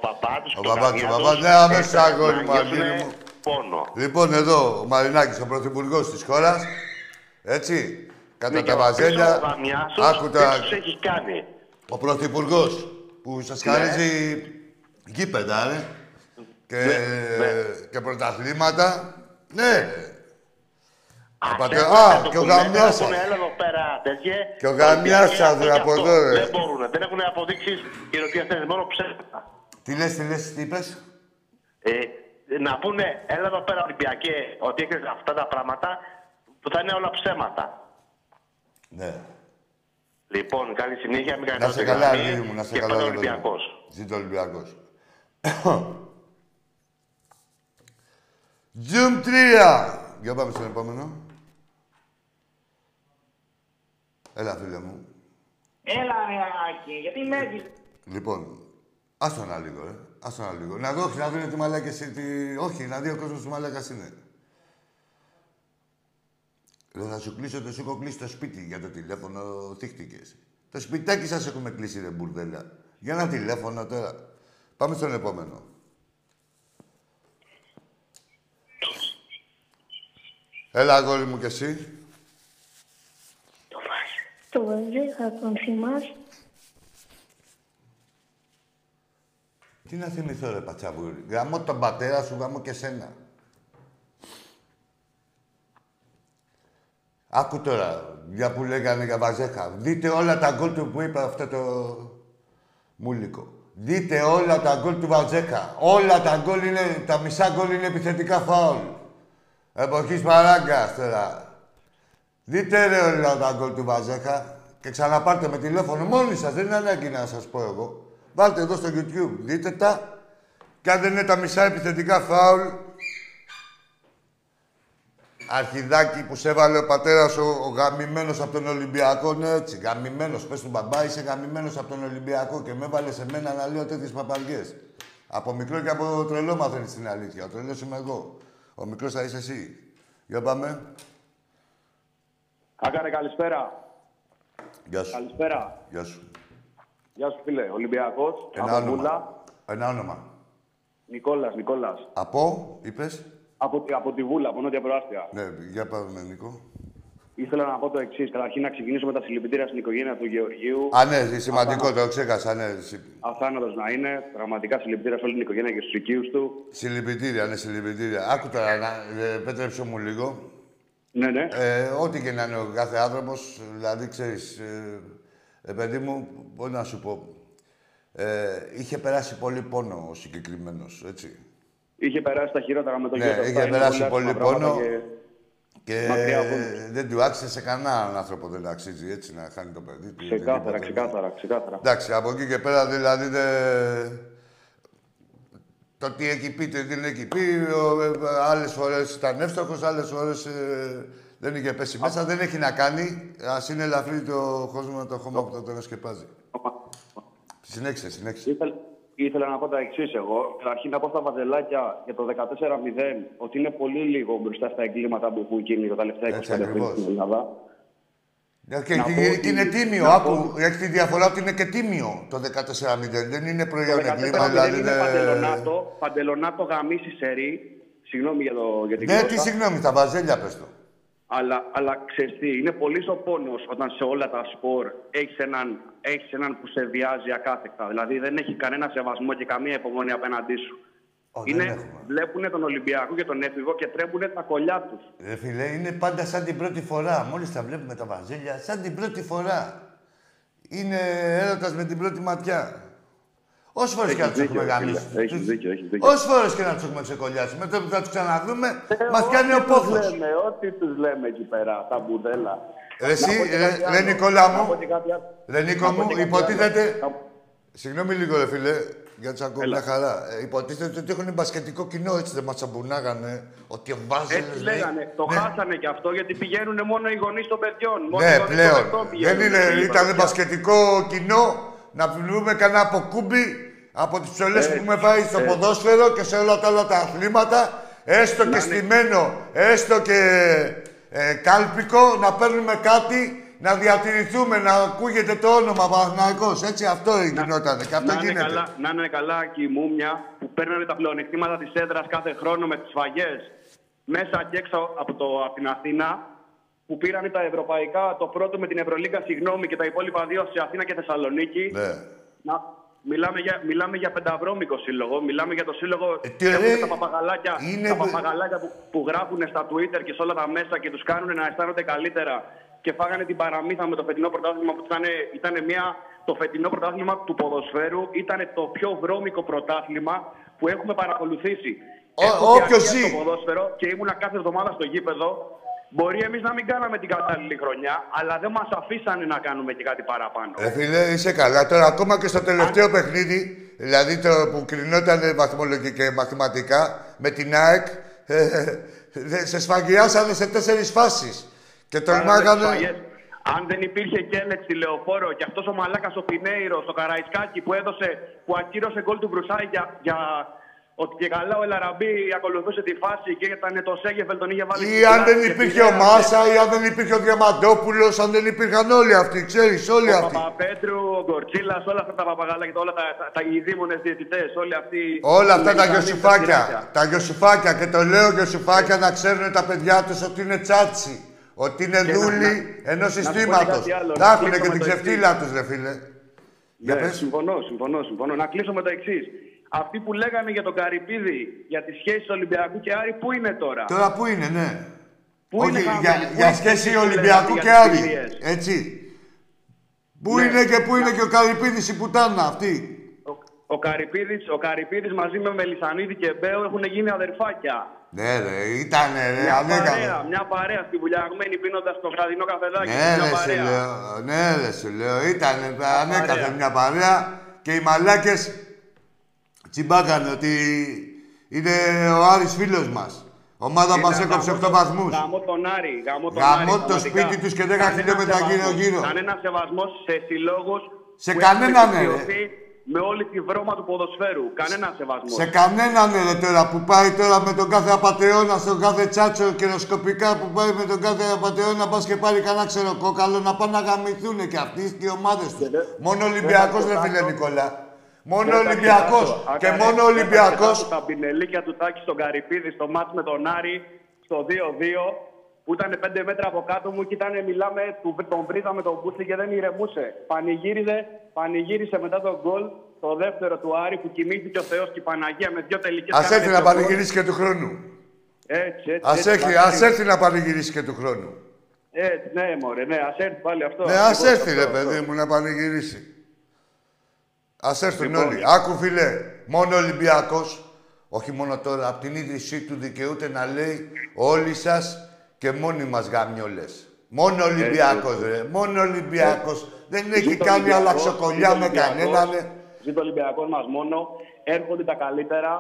παπά τους, Ο το παπάς, καμιά ο παπάς, τους, ναι, αμέσως ε, αγόρι να μου, νιώσουνε αγγέλη μου. Πόνο. Λοιπόν, εδώ ο Μαρινάκης, ο πρωθυπουργός της χώρας, έτσι, κατά Ναι, και τα ο βαζέλια, πίσω ο Γαμιάσος άκου δεν τα, τους έχει κάνει. ο πρωθυπουργός που σας Ναι. χαρίζει γήπεδα, ρε, και, ναι. και πρωταθλήματα, ναι, Απατε- Αυτές Α, με το και ο που λένε γαμιάς έχουν σας. έλα εδώ πέρα τέτοια. Και ο γαμιάς σας, αυτό ρε, και από αυτό. εδώ, ρε. Δεν μπορούν. Δεν έχουν αποδείξεις χειροπιαστές, μόνο ψέματα. τι λες, τι λες, τι είπες, Ε, να πούνε, έλα εδώ πέρα Ολυμπιακέ, ότι έκρινε αυτά τα πράγματα που θα είναι όλα ψέματα. ναι. Λοιπόν, καλή συνέχεια, μην Να κάνετε σε καλά, αγγέλη μου, να σε και καλά. πάντα ρε παιδί μου. Ολυμπιακός. Ζήτω Ολυμπιακός. Zoom 3. Για πάμε στον επόμενο. Έλα, φίλε μου. Έλα ρε Άκη, γιατί με έχεις... Λοιπόν, άστο ένα λίγο, ρε. Άστο ένα λίγο. Να δω, όχι, να δω τι μαλάκες, τι... όχι, να δει ο κόσμος τι μαλάκας είναι. Ρε, θα σου κλείσω, το σου έχω κλείσει το σπίτι για το τηλέφωνο, θύχτηκες. Το σπιτάκι σας έχουμε κλείσει, ρε μπουρδέλα. Για ένα τηλέφωνο τώρα. Πάμε στον επόμενο. Έλα, αγόρι μου κι εσύ. Το Βαζέχα τον θυμάσαι. Τι να θυμηθώ, ρε πατσαβούρι. Γαμώ τον πατέρα σου, γαμώ και σένα. Άκου τώρα, για που λέγανε για Βαζέχα. Δείτε όλα τα γκολ του που είπε αυτό το μούλικο. Δείτε όλα τα γκολ του Βαζέχα. Όλα τα γκολ είναι, τα μισά γκολ είναι επιθετικά φάουλ. Εποχής παράγκας τώρα. Δείτε ρε όλα τα γκολ του Βαζέχα και ξαναπάρτε με τηλέφωνο μόνοι σας. Δεν είναι ανάγκη να σας πω εγώ. Βάλτε εδώ στο YouTube, δείτε τα. Και αν δεν είναι τα μισά επιθετικά φάουλ, Αρχιδάκι που σε έβαλε ο πατέρας ο, ο γαμημένος από τον Ολυμπιακό, ναι έτσι, γαμημένος. Πες του μπαμπά, είσαι γαμημένος από τον Ολυμπιακό και με έβαλε σε μένα να λέω τέτοιες παπαριές. Από μικρό και από τρελό μαθαίνεις την αλήθεια. Ο τρελός είμαι εγώ. Ο μικρός θα είσαι εσύ. Για πάμε. Άκαρε καλησπέρα. Γεια σου. Καλησπέρα. Γεια σου. Γεια σου φίλε. Ολυμπιακός. Ένα από όνομα. Βούλα. Ένα όνομα. Νικόλας, Νικόλας. Από, είπες; Από, τη- από τη Βούλα, από Νότια Προάστια. Ναι, για πάμε, Νίκο. Ήθελα να πω το εξής. Καταρχήν να ξεκινήσω με τα συλληπιτήρια στην οικογένεια του Γεωργίου. Α, ναι, σημαντικό, το ξέχασα, ναι. Συ- Αθάνατος να είναι. Πραγματικά συλληπιτήρια σε όλη την οικογένεια και στους οικείους του. Συλληπιτήρια, ναι, συλληπιτήρια. Άκου τώρα, να, ε, επέτρεψε μου λίγο. Ναι, ναι. Ε, ό,τι και να είναι ο κάθε άνθρωπος, δηλαδή ξέρεις, ε, ε, παιδί μου, πώ να σου πω. Ε, είχε περάσει πολύ πόνο ο συγκεκριμένος, έτσι. Είχε περάσει τα χειρότερα με τον Ναι, γιο του. είχε Αυτά είναι περάσει άσχημα πολύ πράγματα πόνο. και- Και Μακριά από ε, δεν του άξιζε σε κανέναν άνθρωπο, δεν αξίζει έτσι να χάνει το παιδί του. Ξεκάθαρα, οτιδήποτε. ξεκάθαρα, ξεκάθαρα. Εντάξει, από εκεί και πέρα δηλαδή δεν... Το τι έχει πει, το τι δεν έχει πει, άλλες φορές ήταν εύστοχος, άλλες φορές δεν είχε πέσει μέσα. Δεν έχει να κάνει. Α είναι ελαφρύ το κόσμο με το χώμα που το σκεπάζει. Συνέχισε, συνέχισε. Ήθελα, ήθελα να πω τα εξής εγώ. Καταρχήν να πω στα βαζελάκια για το 14-0 ότι είναι πολύ λίγο μπροστά στα εγκλήματα που έχουν γίνει τα τελευταία 25 Έτσι χρόνια ακριβώς. στην Ελλάδα. Ε, Και, Να και- πω και ότι- είναι τίμιο, να άκου. πω- Έχει τη διαφορά ότι είναι και τίμιο το 14-0. Δεν είναι Το προϊόν 14-0 εγκλήμα, δηλαδή. είναι δεν- παντελονάτο, παντελονάτο γαμίσει σερή. Συγγνώμη για, το, για την Ναι, τι γλώσσα. συγγνώμη, τα βαζέλια πες το. Αλλά, αλλά ξέρεις τι, είναι πολύ ο πόνος όταν σε όλα τα σπορ έχεις έναν, έχεις έναν που σε βιάζει ακάθεκτα. Δηλαδή δεν έχει κανένα σεβασμό και καμία υπομονή απέναντί σου. Ω, δεν είναι, έχουμε. βλέπουν τον Ολυμπιακό και τον έφηβο και τρέμουν τα κολλιά τους. Ρε φίλε, είναι πάντα σαν την πρώτη φορά. Μόλις τα βλέπουμε τα βαζέλια, σαν την πρώτη φορά. Είναι έρωτας με την πρώτη ματιά. Όσε φορές και να Έχεις τους έχουμε δίκιο, γαμίσει. φίλε. Έχεις δίκιο, έχεις δίκιο. Όσε φορές και να τους έχουμε ξεκολλιάσει. Με το που θα τους ξαναδούμε, μας Ε, κάνει ο ό,τι τους πόθος. λέμε, ό,τι τους λέμε εκεί πέρα, τα μπουδέλα. Ρε εσύ, Να πω και ρε- κάτι ρε άλλο. Νικόλα Να μου, πω και κάτι άλλο. Ρε Νίκο Να πω μου, και κάτι υποτίθεται... άλλο. Συγγνώμη λίγο ρε φίλε. Για τους ακούω Έλα. μια χαρά. Ε, υποτίθεται ότι έχουν μπασκετικό κοινό, έτσι δεν μας τσαμπουνάγανε. Ότι ο Βάζελ. Έτσι λέγανε. Το χάσανε κι αυτό γιατί πηγαίνουν μόνο οι γονείς των παιδιών. Μόνο οι Ναι, γονείς των πλέον. παιδιών Δεν πηγαίνουν είναι, στη ήταν παρουσία. μπασκετικό κοινό να πληρούμε κανένα αποκούμπι από τις ψωλές που Έτσι, έχουμε φάει στο έτσι. ποδόσφαιρο και σε όλα τα άλλα τα αθλήματα, έστω και είναι- στημένο, έστω και ε, κάλπικο, να παίρνουμε κάτι, να διατηρηθούμε, να ακούγεται το όνομα Παναθηναϊκός. Έτσι αυτό γινόταν και αυτό να, είναι γίνεται. καλά, να είναι καλά και η Μούμια που παίρνανε τα πλεονεκτήματα της έδρας κάθε χρόνο με τις σφαγέ μέσα και έξω από, το, από την Αθήνα. Που πήραν τα ευρωπαϊκά, το πρώτο με την Ευρωλίγκα, συγγνώμη, και τα υπόλοιπα δύο σε Αθήνα και Θεσσαλονίκη. Ναι. Να, μιλάμε, για, μιλάμε για πενταβρώμικο σύλλογο. Μιλάμε για το σύλλογο. Ε, τι έχουν ωραία. τα παπαγαλάκια, Είναι- τα παπαγαλάκια που, που γράφουν στα Twitter και σε όλα τα μέσα και τους κάνουν να αισθάνονται καλύτερα. Και φάγανε την παραμύθα με το φετινό πρωτάθλημα που ήταν, ήταν μια, το φετινό πρωτάθλημα του ποδοσφαίρου. Ήταν το πιο βρώμικο πρωτάθλημα που έχουμε παρακολουθήσει. Ο- Έχω όποιος διαρκεία ζει. στο ποδόσφαιρο και ήμουνα κάθε εβδομάδα στο γήπεδο. Μπορεί εμείς να μην κάναμε την κατάλληλη χρονιά, αλλά δεν μας αφήσανε να κάνουμε και κάτι παραπάνω. Ε, φίλε, είσαι καλά. Τώρα, ακόμα και στο τελευταίο παιχνίδι, δηλαδή το που κρινόταν βαθμολογικά και μαθηματικά με την ΑΕΚ, ε, ε, σε σφαγιάσανε σε τέσσερις φάσεις. Και τολμάγανε... Σφαγές. Αν δεν υπήρχε Κέλεξ στη λεωφόρο και αυτός ο μαλάκας ο Πινέιρος, ο Καραϊσκάκη που έδωσε, που ακύρωσε γκολ του Μπρουσάη για, για ότι και καλά ο Ελαραμπή ακολουθούσε τη φάση και ήταν το Σέγεφελ τον είχε βάλει. Ή στην αν πλάτη δεν και υπήρχε ο πηγαίνανε. Μάσα, ή αν δεν υπήρχε ο Διαμαντόπουλος, αν δεν υπήρχαν όλοι αυτοί, ξέρεις, όλοι Ο αυτοί. Παπαπέτρου, ο Γκορτσίλας, όλα αυτά τα παπαγάλα και όλα τα, τα, τα, οι δήμονε διαιτητές, όλοι αυτοί. Όλα αυτά τα οι γιοσουφάκια. συνέχεια. Τα γιοσουφάκια και το λέω γιοσουφάκια να ξέρουν τα παιδιά τους ότι είναι τσάτσι. Ότι είναι Και να- δούλοι να- ενός να σου πω και συστήματος. κάτι άλλο, Να να έχουν κλείσω και με την το ξεφτύλα τους, ρε φίλε. Για Ναι, πες. συμφωνώ, συμφωνώ, συμφωνώ. Να κλείσω με το εξής. Αυτοί που λέγανε για τον Καρυπίδη, για τις σχέσεις Ολυμπιακού και Άρη, πού είναι τώρα; Τώρα πού είναι, ναι. Πού Όχι, είναι χαμένοι, για, πού για είναι σχέση αυτοί που Ολυμπιακού λέγανε και για τις Άρη. φιλίες. Έτσι. Πού Ναι. είναι και πού είναι και ο Καρυπίδης η πουτάνα αυτή; Ο, ο, Καρυπίδης, ο Καρυπίδης μαζί με Μελισανίδη και Μπέο έχουν γίνει αδερφάκια. Ναι, ρε, ήτανε, ρε, Μια ανέκανε. παρέα, μια παρέα στη βουλιαγμένη πίνοντας το βραδινό καφεδάκι. Ναι, μια ρε, σε παρέα. λέω. Ναι, ρε, σε λέω. Ήτανε, ανέκαθεν παρέα. μια παρέα και οι μαλάκες τσιμπάκανε ότι είναι ο Άρης φίλος μας. Ομάδα Κοίτα, μας έκοψε γαμώ 8 το- βαθμούς. Γαμώ τον Άρη. Γαμώ τον Γαμώ Άρη, το πραγματικά. σπίτι τους και 10 Κανένα χιλιόμετρα σεβασμός. γύρω-γύρω. Κανένα σεβασμός σε συλλόγους. Σε κανέναν, ρε. Με όλη τη βρώμα του ποδοσφαίρου. Κανένα σεβασμός. Σε κανέναν ρε τώρα που πάει τώρα με τον κάθε απατεώνα στον κάθε τσάτσο καιροσκοπικά που πάει με τον κάθε απατεώνα πας και πάρει κανένα ξέρω κόκαλο να πάνε να γαμηθούνε και αυτοί και οι ομάδες τους. δεν- Μόνο δεν Ολυμπιακός θα ρε φίλε κοιτάξω. Νικόλα. Μόνο Δεν θα Ολυμπιακός κοιτάξω. και Άκαρε, μόνο δεν θα Ολυμπιακός. κοιτάξω Τα πινελίκια του Τάκη στον Καρυπίδη στο μάτς με τον Άρη στο 2-2 που ήταν 5 μέτρα από κάτω μου και ήταν, μιλάμε, του, τον βρίζαμε τον Μπούτσι και δεν ηρεμούσε. Πανηγύριζε, πανηγύρισε μετά τον γκολ το δεύτερο του Άρη που κοιμήθηκε ο Θεός και η Παναγία με δύο τελικές Ας κάρτες έρθει να στο γκολ. πανηγυρίσει και του χρόνου. Έτσι, έτσι. Ας έτσι, έρθει, θα ας έρθει να πανηγυρίσει και του χρόνου. Έτσι, ναι, μωρέ, ναι, ας έρθει πάλι αυτό. Ναι, ας Ακριβώς έρθει αυτό, ρε αυτό. παιδί μου να πανηγυρίσει. Ας έρθουν Λοιπόν. όλοι. Άκου φίλε, μόνο Ολυμπιακός, όχι μόνο τώρα, από την ίδρυσή του δικαιούται να λέει όλοι σας και μόνοι μας γαμιόλες. Μόνο Ολυμπιακός ρε, μόνο Ολυμπιακός. Δεν έχει Ζήτω κάνει Ολυμπιακός, αλλαξοκολλιά ζήτω με Ολυμπιακός, κανέναν. ρε. Ζήτω ο Ολυμπιακός μας μόνο. Έρχονται τα καλύτερα.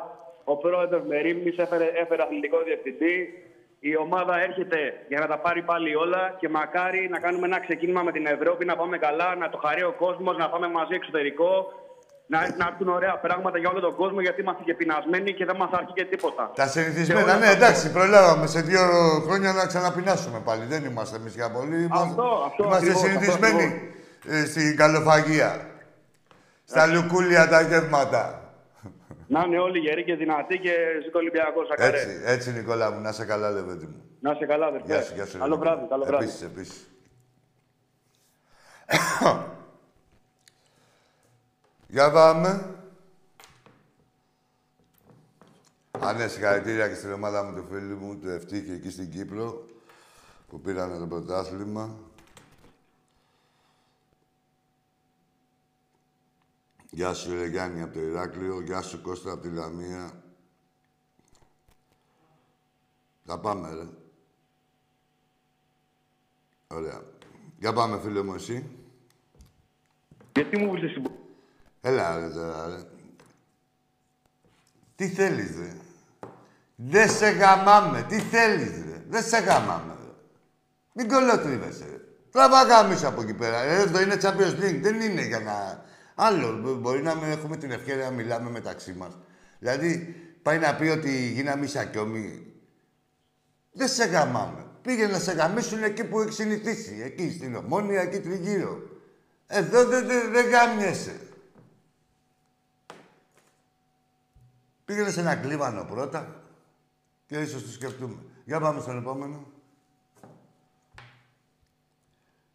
Ο πρόεδρος Μερίμνης έφερε, έφερε αθλητικό διευθυντή. Η ομάδα έρχεται για να τα πάρει πάλι όλα και μακάρι να κάνουμε ένα ξεκίνημα με την Ευρώπη, να πάμε καλά, να το χαρεί ο κόσμος, να πάμε μαζί εξωτερικό. Να, να έρθουν ωραία πράγματα για όλο τον κόσμο γιατί είμαστε και πεινασμένοι και δεν μας αρκεί και τίποτα. Τα συνηθισμένα, Και όλα ναι, αυτά. εντάξει, προλάβαμε σε δύο χρόνια να ξαναπεινάσουμε πάλι. Δεν είμαστε εμείς για πολύ. Είμαστε, αυτό είμαστε ακριβώς, αυτό συνηθισμένοι ακριβώς. ε, στην καλοφαγία. Στα λουκούλια τα γεύματα. Να είναι όλοι γεροί και δυνατοί και ζήτω Ολυμπιακός Ακαρέ. Έτσι, έτσι Νικόλα μου, να σε καλά, λεβέντι μου. Να είσαι καλά, αδερφέ. Γεια σου, γεια σου. Καλό Νικόλα. βράδυ, καλό βράδυ. Επίσης, επίσης. Για πάμε. Α, ναι, συγχαρητήρια και στην ομάδα μου του φίλου μου, του Ευτύχη, εκεί στην Κύπρο, που πήρανε το πρωτάθλημα. Γεια σου, ρε Γιάννη, από το Ηράκλειο. Γεια σου, Κώστα, από τη Λαμία. Θα πάμε, ρε. Ωραία. Για πάμε, φίλε μου, εσύ. Γιατί μου βρίσκεσαι στην Έλα, ρε, τώρα, ρε. Τι θέλεις, ρε; Δεν σε γαμάμε. Τι θέλεις, ρε; Δεν σε γαμάμε, ρε. Μην κολοτρίβεσαι, ρε. Τραβά γάμισα από εκεί πέρα. Ε, Εδώ είναι Champions League. Δεν είναι για να... Άλλο. μπο- Μπορεί να μην έχουμε την ευκαιρία να μιλάμε μεταξύ μας. Δηλαδή, πάει να πει ότι γίναμε σακιόμοι. Δεν σε γαμάμε. Πήγαινε να σε γαμίσουν εκεί που έχει συνηθίσει. Εκεί, στην Ομόνια, εκεί τριγύρω. Εδώ δεν δεν δεν γάμιεσαι. Πήγαινε σε ένα κλίβανο πρώτα και ίσως το σκεφτούμε. Για πάμε στον επόμενο.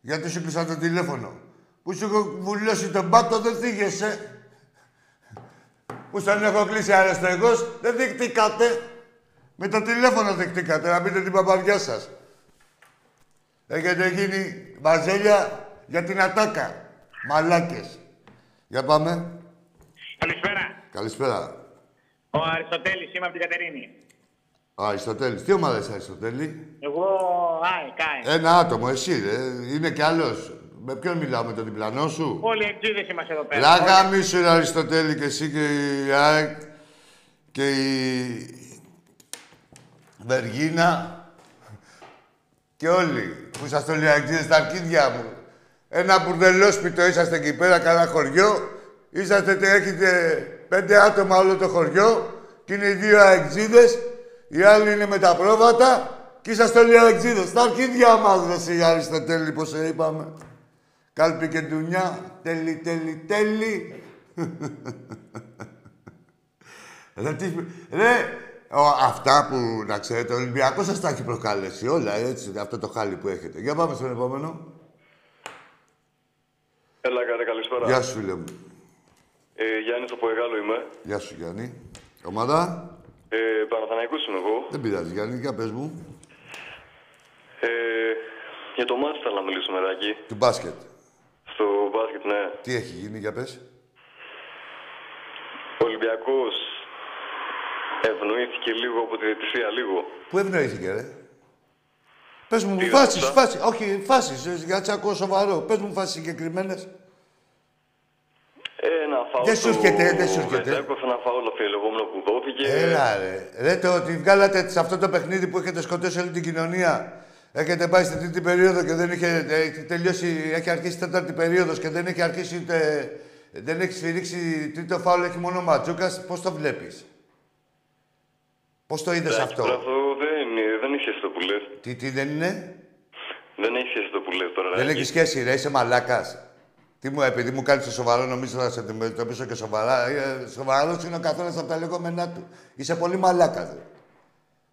Γιατί σου κλείσα το τηλέφωνο; Που σου έχω βουλώσει τον πάτο, δεν θίγεσαι. Που σαν έχω κλείσει αριστεγός, δεν δεικτήκατε. Με το τηλέφωνο δεικτήκατε, να πείτε την παπαριά σας. Έχετε γίνει βαζέλια για την ατάκα. Μαλάκες. Για πάμε. Καλησπέρα. Καλησπέρα. Ο Αριστοτέλης, είμαι από την Κατερίνη. Ο Αριστοτέλης. Τι ομάδα είσαι, Αριστοτέλη; Εγώ, άι, κάι. Ένα άτομο, εσύ, ρε. Είναι κι άλλος. Με ποιον μιλάω, με τον διπλανό σου; Όλοι οι εκτζίδες είμαστε εδώ πέρα. Λάγα μη σου, ρε Αριστοτέλη, και εσύ και η ΑΕΚ και η Βεργίνα και όλοι που είσαστε όλοι αεξίδες στα αρκίδια μου. Ένα μπουρδελόσπιτο είσαστε εκεί πέρα, κανένα χωριό. Είσαστε, τε- έχετε πέντε άτομα όλο το χωριό και είναι οι δύο αεξίδες. Οι άλλοι είναι με τα πρόβατα και είσαστε όλοι αεξίδες. Στα αρκίδια μας, ρε εσύ, Αριστοτέλη, πώς σε είπαμε. Κάλπη και ντουνιά, τέλει, τέλει, τέλει. ρε, τι... ρε, ο, αυτά που, να ξέρετε, ο Ολυμπιακός σας τα έχει προκαλέσει όλα, έτσι, αυτό το χάλι που έχετε. Για πάμε στον επόμενο. Έλα, καλέ, καλησπέρα. Γεια σου, φίλε μου. Ε, Γιάννης από Εγάλο είμαι. Γεια σου, Γιάννη. Ομάδα; Ε, Παναθηναϊκός είμαι εγώ. Δεν πειράζει, Γιάννη, για πες μου. Ε, για το μάτς θέλω να μιλήσω μεράκι. Του μπάσκετ. Στο μπάσκετ, ναι. Τι έχει γίνει, για πες. Ο Ολυμπιακός ευνοήθηκε λίγο από τη διαιτησία, λίγο. Πού ευνοήθηκε, ρε; Πες μου, Τι φάσεις, είδα, φάσεις. Όχι, φάσεις, ε, για να σε ακούω σοβαρό. Πες μου φάσεις συγκεκριμένες. Ε, ένα φάουλ Δεν σου του έρχεται, δεν σου έρχεται. Βεζέκοφ, ένα φάουλ αφιελεγόμενο που δόθηκε. Έλα ρε. Ρε το ότι βγάλατε σε αυτό το παιχνίδι που έχετε σκοτώσει όλη την κοινωνία. Έχετε πάει στην τρίτη περίοδο και δεν είχε έχει τελειώσει, έχει αρχίσει η τέταρτη περίοδος και δεν έχει αρχίσει ούτε... Δεν έχει σφυρίξει τρίτο φάουλ, έχει μόνο ο Ματζούκας. Πώς το βλέπεις; Πώς το είδες Εντάξει, τώρα αυτό; αυτό δεν, δεν έχει σχέση το που λες. Τι, τι δεν είναι; Δεν έχει σχέση το που λες τώρα. Δεν ρε. έχει σχέση, ρε, είσαι μαλάκας. Τι μου, επειδή μου κάνεις το σοβαρό, νομίζω να σε αντιμετωπίσω και σοβαρά. Ε, Σοβαρός είναι ο καθένας από τα λεγόμενά του. Είσαι πολύ μαλάκας, ρε.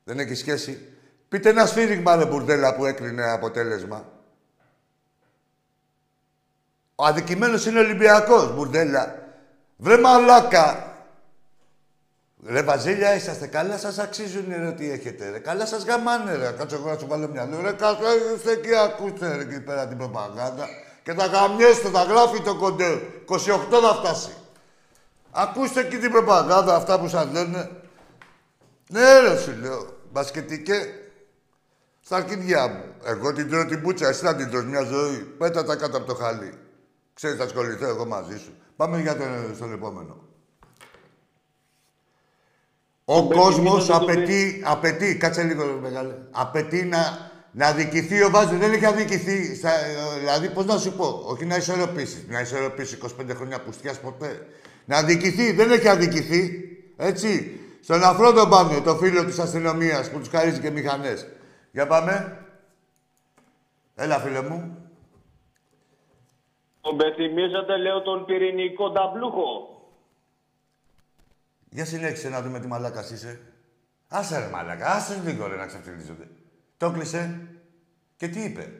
Δεν έχει σχέση. Πείτε ένα σφύριγμα, ρε μπουρδέλα, που έκρινε αποτέλεσμα. Ο αδικημένος είναι Ολυμπιακός, μπουρδέλα. Βρε μαλάκα. Ρε Βαζίλια, είσαστε καλά, σας αξίζουν ρε τι έχετε ρε. Καλά σας γαμάνε ρε. Κάτσε εγώ να σου βάλω μυαλό ρε. Κάτσε είστε εκεί, ακούστε ρε εκεί πέρα την προπαγάνδα. Και τα γαμιέστε, τα γράφει το κοντέ. 28 θα φτάσει. Ακούστε εκεί την προπαγάνδα, αυτά που σας λένε. Ναι ρε σου λέω. Μπασκετικέ. Στα αρκίδια μου. Εγώ την τρώω την πούτσα, εσύ θα την τρως μια ζωή. Πέτα τα κάτω από το χαλί. Ξέρεις, θα ασχοληθώ εγώ μαζί σου. Πάμε για τον, στον επόμενο. Ο κόσμος απαιτεί, απαιτεί, κάτσε λίγο ρε μεγάλε, απαιτεί να, να δικηθεί ο Βάζος. Δεν έχει αδικηθεί, στα, ε, δηλαδή πώς να σου πω, όχι να ισορροπήσεις, να ισορροπήσεις 25 χρόνια πουστιάς ποτέ. Να αδικηθεί, δεν έχει αδικηθεί, έτσι. Στον αφρό τον πάνε, το φίλο της αστυνομίας που τους χαρίζει και μηχανές. Για πάμε. Έλα φίλε μου. Τον πεθυμίζατε, λέω, τον πυρηνικό ταμπλούχο. Για συνέχισε να δούμε τι μαλάκας είσαι. Άσε ρε μαλάκα, άσε λίγο ρε να ξεφτυλίζονται. Το κλείσε και τι είπε;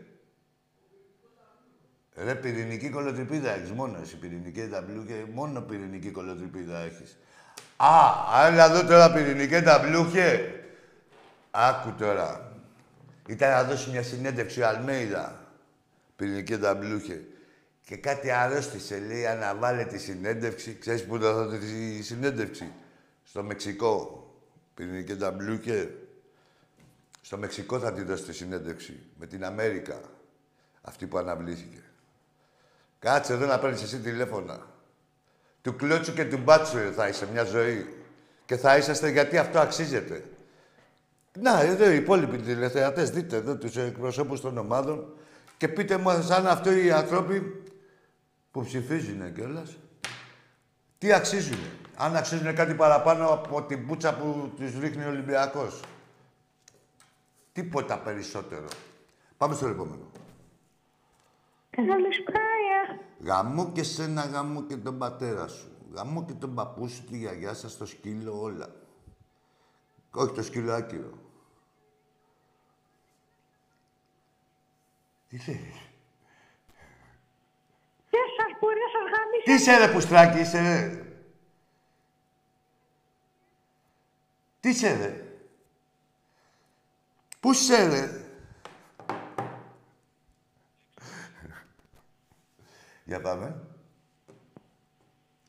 Ρε πυρηνική κολοτριπίδα έχεις μόνο εσύ πυρηνική ταμπλού και μόνο πυρηνική κολοτριπίδα έχεις. Α, άλλα εδώ τώρα πυρηνική ταμπλούχε. Άκου τώρα. Ήταν να δώσει μια συνέντευξη ο Αλμέιδα. Πυρηνική ταμπλούχε. Και κάτι αρρώστησε, λέει, αναβάλε τη συνέντευξη. Ξέρεις πού θα δώσει τη συνέντευξη; Στο Μεξικό. Πυρηνική ταμπλούχε. Στο Μεξικό θα τη δώσει τη συνέντευξη. Με την Αμέρικα. Αυτή που αναβλήθηκε. Κάτσε εδώ να παίρνεις εσύ τηλέφωνα. Του κλώτσου και του μπάτσου ρε, θα είσαι μια ζωή. Και θα είσαστε γιατί αυτό αξίζεται. Να, εδώ οι υπόλοιποι τηλεθεατές, δείτε εδώ τους εκπροσώπους των ομάδων και πείτε μου αν αυτό οι άνθρωποι που ψηφίζουν κιόλας. Τι αξίζουν. Αν αξίζουν κάτι παραπάνω από την πούτσα που τους ρίχνει ο Ολυμπιακός. Τίποτα περισσότερο. Πάμε στο επόμενο. Καλησπέρα. Γαμώ και σένα, γαμώ και τον πατέρα σου. Γαμώ και τον παππού σου, τη γιαγιά σας, το σκύλο, όλα. Όχι το σκύλο άκυρο. Τι θέλεις; Και σας μπορεί να σας γαμίσει. Τι είσαι ρε πουστράκι, είσαι ρε. Τι είσαι ρε. Πού είσαι ρε; Για πάμε.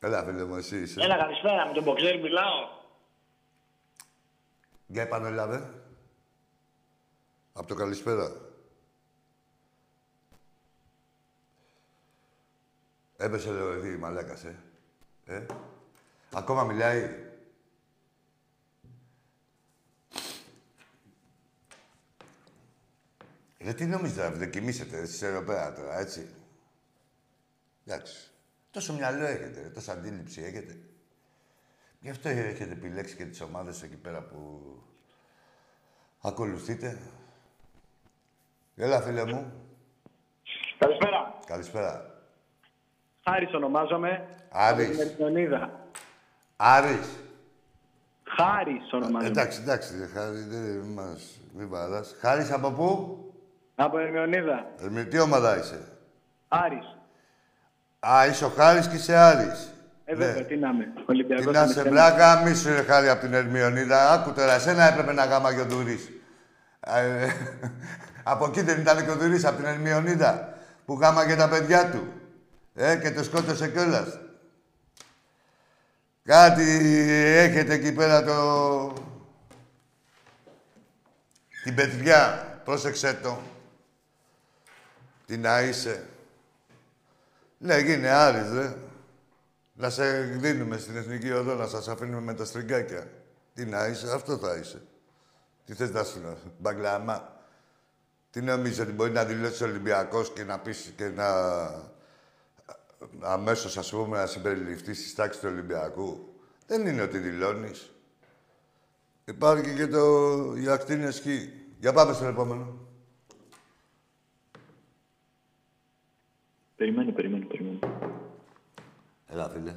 Έλα, φίλε μου, εσύ είσαι. Έλα, καλησπέρα. Με τον Μποξέρ μιλάω. Για επανέλαβε. Από το καλησπέρα. Έπεσε λέω εδώ η μαλάκας, ε. ε. Ακόμα μιλάει. Ρε, τι νομίζετε, να κοιμήσετε εσείς εδώ πέρα τώρα, έτσι. Εντάξει. Τόσο μυαλό έχετε, τόσο αντίληψη έχετε. Γι' αυτό έχετε επιλέξει και τις ομάδες εκεί πέρα που ακολουθείτε. Έλα, φίλε μου. Καλησπέρα. Καλησπέρα. Χάρης ονομάζομαι. Άρης. Ερμιονίδα. Άρης. Χάρης ονομάζομαι. Εντάξει, εντάξει, ρε, Χάρη, δεν μας... Μην παράς. Χάρης από πού; Από Ερμιονίδα. Ερμη, τι ομάδα είσαι; Άρης. Α, είσαι ο Χάρης και είσαι Άρης. Ε, βέβαια, τι να είμαι. Ολυμπιακός Τι να είμαι σε θέμα. μπλάκα, μη σου ρε Χάρη από την Ερμιονίδα. Άκου τώρα, εσένα έπρεπε να γάμα και ο Δουρής. Ε, από εκεί δεν ήταν και ο Δουρής, από την Ερμιονίδα, που γάμα τα παιδιά του. Ε, και το σκότωσε κιόλας. Κάτι έχετε εκεί πέρα το... Την παιδιά, πρόσεξε το. Τι να είσαι. Ναι, γίνε Άρης, ρε. Να σε δίνουμε στην Εθνική Οδό, να σας αφήνουμε με τα στριγκάκια. Τι να είσαι, αυτό θα είσαι. Τι θες να σου λέω, μπαγκλάμα; Τι νομίζω ότι μπορεί να δηλώσει Ολυμπιακός και να πεις και να... αμέσως, ας πούμε, να συμπεριληφθεί στις τάξεις του Ολυμπιακού; Δεν είναι ότι δηλώνεις. Υπάρχει και το... η ακτίνη σκι. Για πάμε στο επόμενο. Περιμένω, περιμένω, περιμένω. Έλα, φίλε.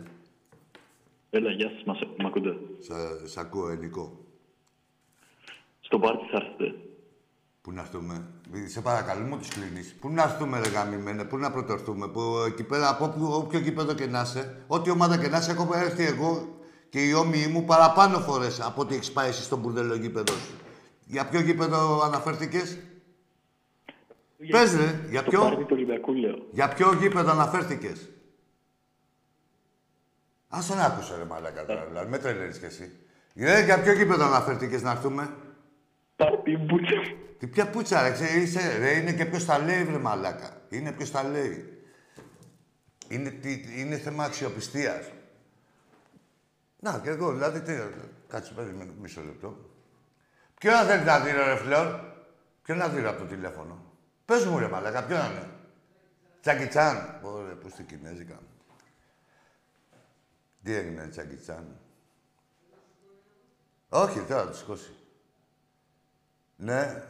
Έλα, γεια σας, μας, μ' ακούτε; Σε, σ' ακούω, ελληνικό. Στο πάρτι θα έρθετε. Πού να έρθουμε; Σε παρακαλούμε, τους κλείνεις. Πού να έρθουμε, ρε γαμημένε, πού να πρωτορθούμε; Που εκεί πέρα, από όποιο, όποιο γήπεδο και να είσαι, ό,τι ομάδα και να είσαι, έχω έρθει εγώ και οι όμοιοι μου παραπάνω φορές από ό,τι έχεις πάει εσύ στον μπουρδέλο γήπεδο σου. Για ποιο γήπεδο αναφέρθηκες; Πες ρε, για Στο ποιο, πάρτι του Ολυμπιακού, λέω. για ποιο γήπεδο αναφέρθηκες; Ας τον άκουσα ρε μαλάκα τώρα, δηλαδή, με τρελαίνεις κι εσύ. Ρε, για ποιο γήπεδο αναφέρθηκες να έρθουμε; Πάρτι μπούτσα. Τι ποια πουτσα, ρε, ξέρεις, είσαι, ρε, είναι και ποιος τα λέει, βρε μαλάκα. Είναι ποιος τα λέει. Είναι, τι, είναι θέμα αξιοπιστίας. Να, και εγώ, δηλαδή, τι, κάτσε, περίμενε, μισό λεπτό. Ποιο να θέλει να δει, ρε, φλόρ. Ποιο να δει από το τηλέφωνο; Πες μου, ρε, μαλάκα, ποιο να είναι. Τσάκι Τσάν. Ωραία, πού στην Κινέζικα. Τι έγινε, Τσάκι Τσάν. Όχι, τώρα θα του σηκώσει. Ναι.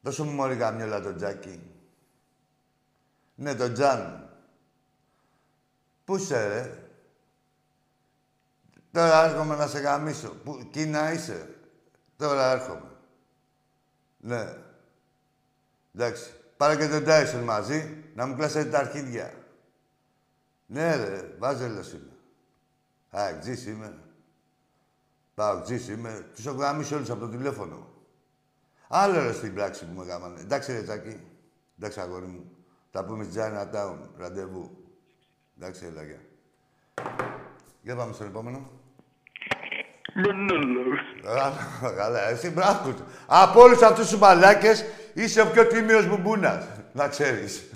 Δώσε μου μόλι καμιόλα τον Τζάκι. Ναι, τον Τζάν. Πού είσαι, ρε; Τώρα έρχομαι να σε γαμίσω. Πού, Κίνα είσαι; Τώρα έρχομαι. Ναι. Εντάξει. Πάρε και τον Τάισον μαζί, να μου κλάσετε τα αρχίδια. Ναι, ρε. Βάζελος είμαι. Α, τζις είμαι. Πάω, τζις είμαι. Τους έχω γαμίσει όλους από το τηλέφωνο. Άλλο ρε στην πράξη που με γάμανε. Εντάξει, ρε Τζάκη. Εντάξει, αγόρι μου. Θα πούμε στη Chinatown. Ραντεβού. Εντάξει, έλα, γεια. Για πάμε στον επόμενο. Α, Καλά, εσύ μπράβο του. Από όλους αυτούς τους μαλάκες είσαι ο πιο τίμιος μπουμπούνας. Να ξέρεις.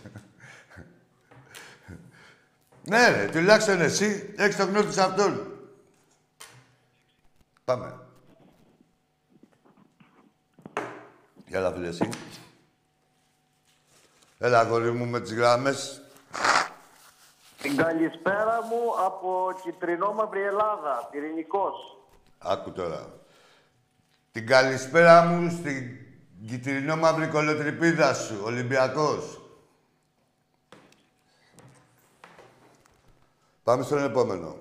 ναι, ρε, τουλάχιστον εσύ έχεις το γνώση αυτόν. Πάμε. Έλα, φίλε, εσύ. Έλα, αγόρι μου, με τις γράμμες. Την καλησπέρα μου από Κιτρινόμαυρη Ελλάδα, Πυρηνικός. Άκου τώρα. Την καλησπέρα μου στην κυτρινό μαύρη κολοτρυπίδα σου, Ολυμπιακός. Πάμε στον επόμενο.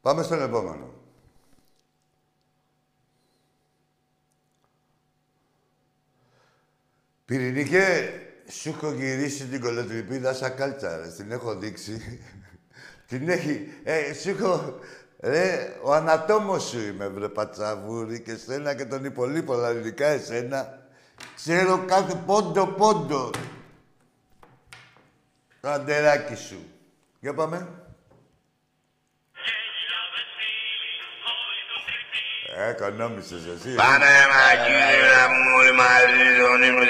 Πάμε στον επόμενο. Πυρηνικέ, σου έχω γυρίσει την κολοτριπίδα σαν κάλτσα, ρε. Την έχω δείξει. την έχει... Ε, σου έχω... Ρε, ο ανατόμος σου είμαι, βρε πατσαβούρη, και σένα και τον υπολείπο, αλλά ειδικά εσένα. Ξέρω κάθε πόντο πόντο. Το αντεράκι σου. Για πάμε. Ε, οικονόμησες εσύ. Πάμε μακριά μου μαζί τον ύμνο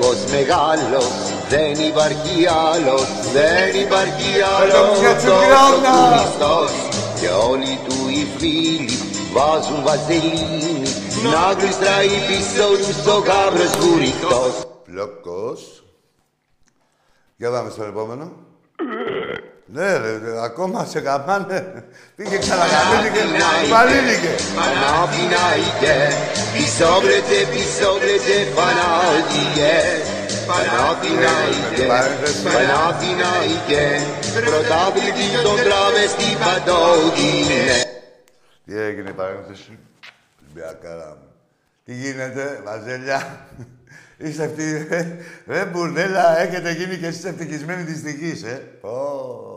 της πατέρας. Σου τρία. Σύλλογος μεγάλος, δεν υπάρχει άλλος, δεν υπάρχει άλλος ο Χριστός και όλοι του οι φίλοι βάζουν βαζελίνη να γλιστράει πίσω τους ο γάβρος βουριχτός. Πλοκός. Για πάμε στον επόμενο. Ναι, ρε, ρε, ακόμα σε καμάνε. Πήγε ξανακαμίνηκε, βαλίνηκε. Παναθηναϊκέ, πίσω βρετε, πίσω βρετε, Παναθηναϊκέ. Παναθηναϊκέ, Παναθηναϊκέ, πρωτάβλητη των τράβεστη παντόδινε. Τι έγινε η παρένθεση; Ολυμπιακάρα μου. Τι γίνεται, Βαζέλια; Είστε αυτή, ρε, ρε μπουρδέλα, έχετε γίνει και εσείς ευτυχισμένοι της δικής, ε. Πω.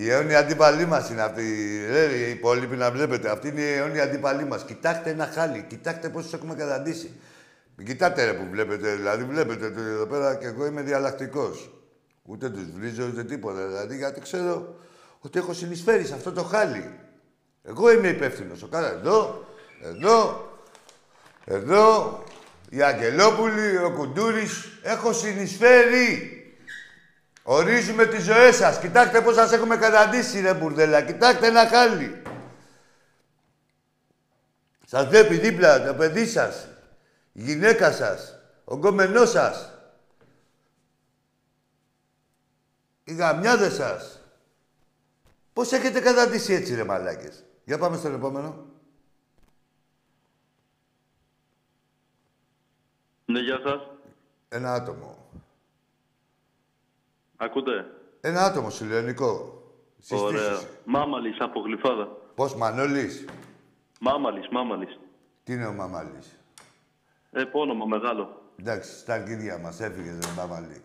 Η αιώνια αντίπαλή μας είναι αυτή. Ρε, οι υπόλοιποι να βλέπετε. Αυτή είναι η αιώνια αντίπαλή μας. Κοιτάξτε ένα χάλι. Κοιτάξτε πόσους έχουμε καταντήσει. Μην κοιτάτε ρε που βλέπετε. Δηλαδή βλέπετε ότι εδώ πέρα και εγώ είμαι διαλλακτικός. Ούτε τους βρίζω ούτε τίποτα. Δηλαδή γιατί ξέρω ότι έχω συνεισφέρει σε αυτό το χάλι. Εγώ είμαι υπεύθυνος. Ο κάρα εδώ, εδώ, εδώ, η Αγγελόπουλη, ο Κουντούρης. Έχω συνεισφέρει. Ορίζουμε τις ζωές σας. Κοιτάξτε πώς σας έχουμε καταντήσει, ρε μπουρδέλα. Κοιτάξτε ένα χάλι. Σας βλέπει δίπλα το παιδί σας, η γυναίκα σας, ο γκομενός σας, οι γαμιάδες σας. Πώς έχετε καταντήσει έτσι, ρε μαλάκες. Για πάμε στον επόμενο. Ναι, γεια σας. Ένα άτομο. Ακούτε; Ένα άτομο σου λέω, Νικό. Ωραία. Συστήσεις. Μάμαλης από Γλυφάδα. Πώς, Μανώλης; Μάμαλης, Μάμαλης. Τι είναι ο Μαμάλης. Επώνυμο μεγάλο. Εντάξει, στα αρχίδια μας έφυγε ρε Μαμάλη.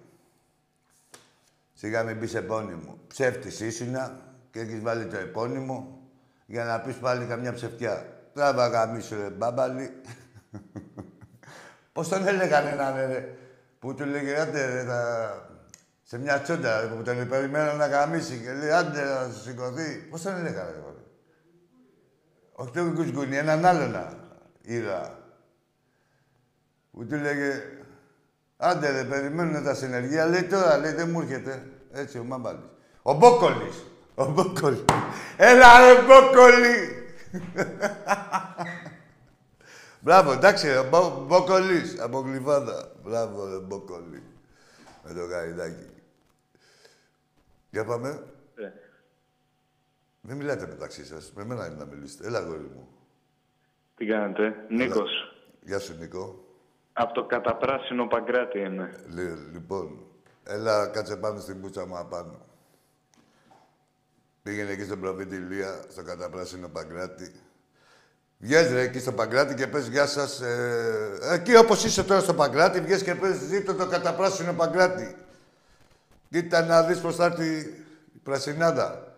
Σιγά μην πεις επώνυμο. Ψεύτης ήσουνα και έχεις βάλει το επώνυμο για να πεις πάλι καμιά ψευτιά. Τράβα γαμίσου ρε μπάμπαλη. Πώς τον έλεγαν έναν ρε, που του λέγε άντε ρε, θα... σε μια τσόντα ρε, που τον περιμένω να γαμίσει και λέει άντε να σου σηκωθεί. Πώς τον έλεγαν ρε, ρε. Όχι τον κουσκούνι, έναν άλλον να είδα. Που του λέγε άντε ρε, περιμένουν τα συνεργεία. Λέει τώρα, λέει δεν μου έρχεται. Έτσι ο Μάμπαλης. Ο Μπόκολης. Ο Μπόκολης. Έλα ρε Μπόκολη. Μπράβο, εντάξει, ρε, Μπο, Μπόκολης, από Γλυφάδα. Μπράβο, ρε, Μπόκολη. Με το γαϊδάκι. Για πάμε. Ε. Μην μιλάτε μεταξύ σας. Με μένα είναι να μιλήσετε. Έλα, γόρι μου. Τι κάνετε, Νίκος. Γεια σου, Νικό. Από το καταπράσινο Παγκράτη είμαι. Λι- λοιπόν, έλα, κάτσε πάνω στην πούτσα μου απάνω. Πήγαινε εκεί στον προφήτη Ηλία, στο καταπράσινο Παγκράτη. Βγες ρε εκεί στο Παγκράτη και πες γεια σας. Ε, εκεί όπως είσαι τώρα στο Παγκράτη, βγες και πες ζήτω το καταπράσινο Παγκράτη. Κοίτα να δεις πώς θα έρθει η πρασινάδα.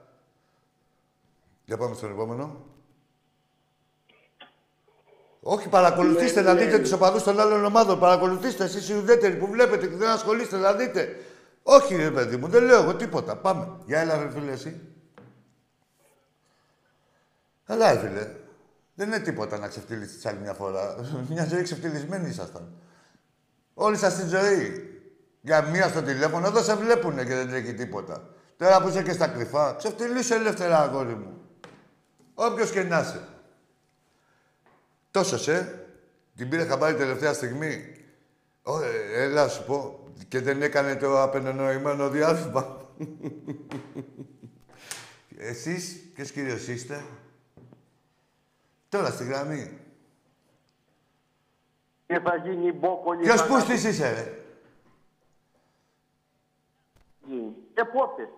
Για πάμε στον επόμενο. Όχι, παρακολουθήστε Ναι, να ναι. δείτε τους οπαδούς των άλλων ομάδων. Παρακολουθήστε εσείς οι ουδέτεροι που βλέπετε και δεν ασχολείστε να δείτε. Όχι, ρε παιδί μου, δεν λέω εγώ τίποτα. Πάμε. Για έλα, ρε φίλε, εσύ. Έλα, ρε φίλε. Δεν είναι τίποτα να ξεφτυλιστείς άλλη μια φορά. μια ζωή ξεφτυλισμένοι ήσασταν. Όλη σας τη ζωή. Για μία στο τηλέφωνο, εδώ σε βλέπουνε και δεν τρέχει τίποτα. Τώρα που είσαι και στα κρυφά, ξεφτυλίσου ελεύθερα, αγόρι μου. Όποιος και να είσαι. Τόσος σε. Την πήρε χαμπάρι τελευταία στιγμή. Ω, ε, έλα σου πω. Και δεν έκανε το απενενοημένο διάβημα. Εσείς, ποιος κύριος είστε; Τώρα στη γραμμή. Και θα γίνει μπόκολη. Ποιος θα πούστης είσαι, ρε; Γίνει. Και πότε.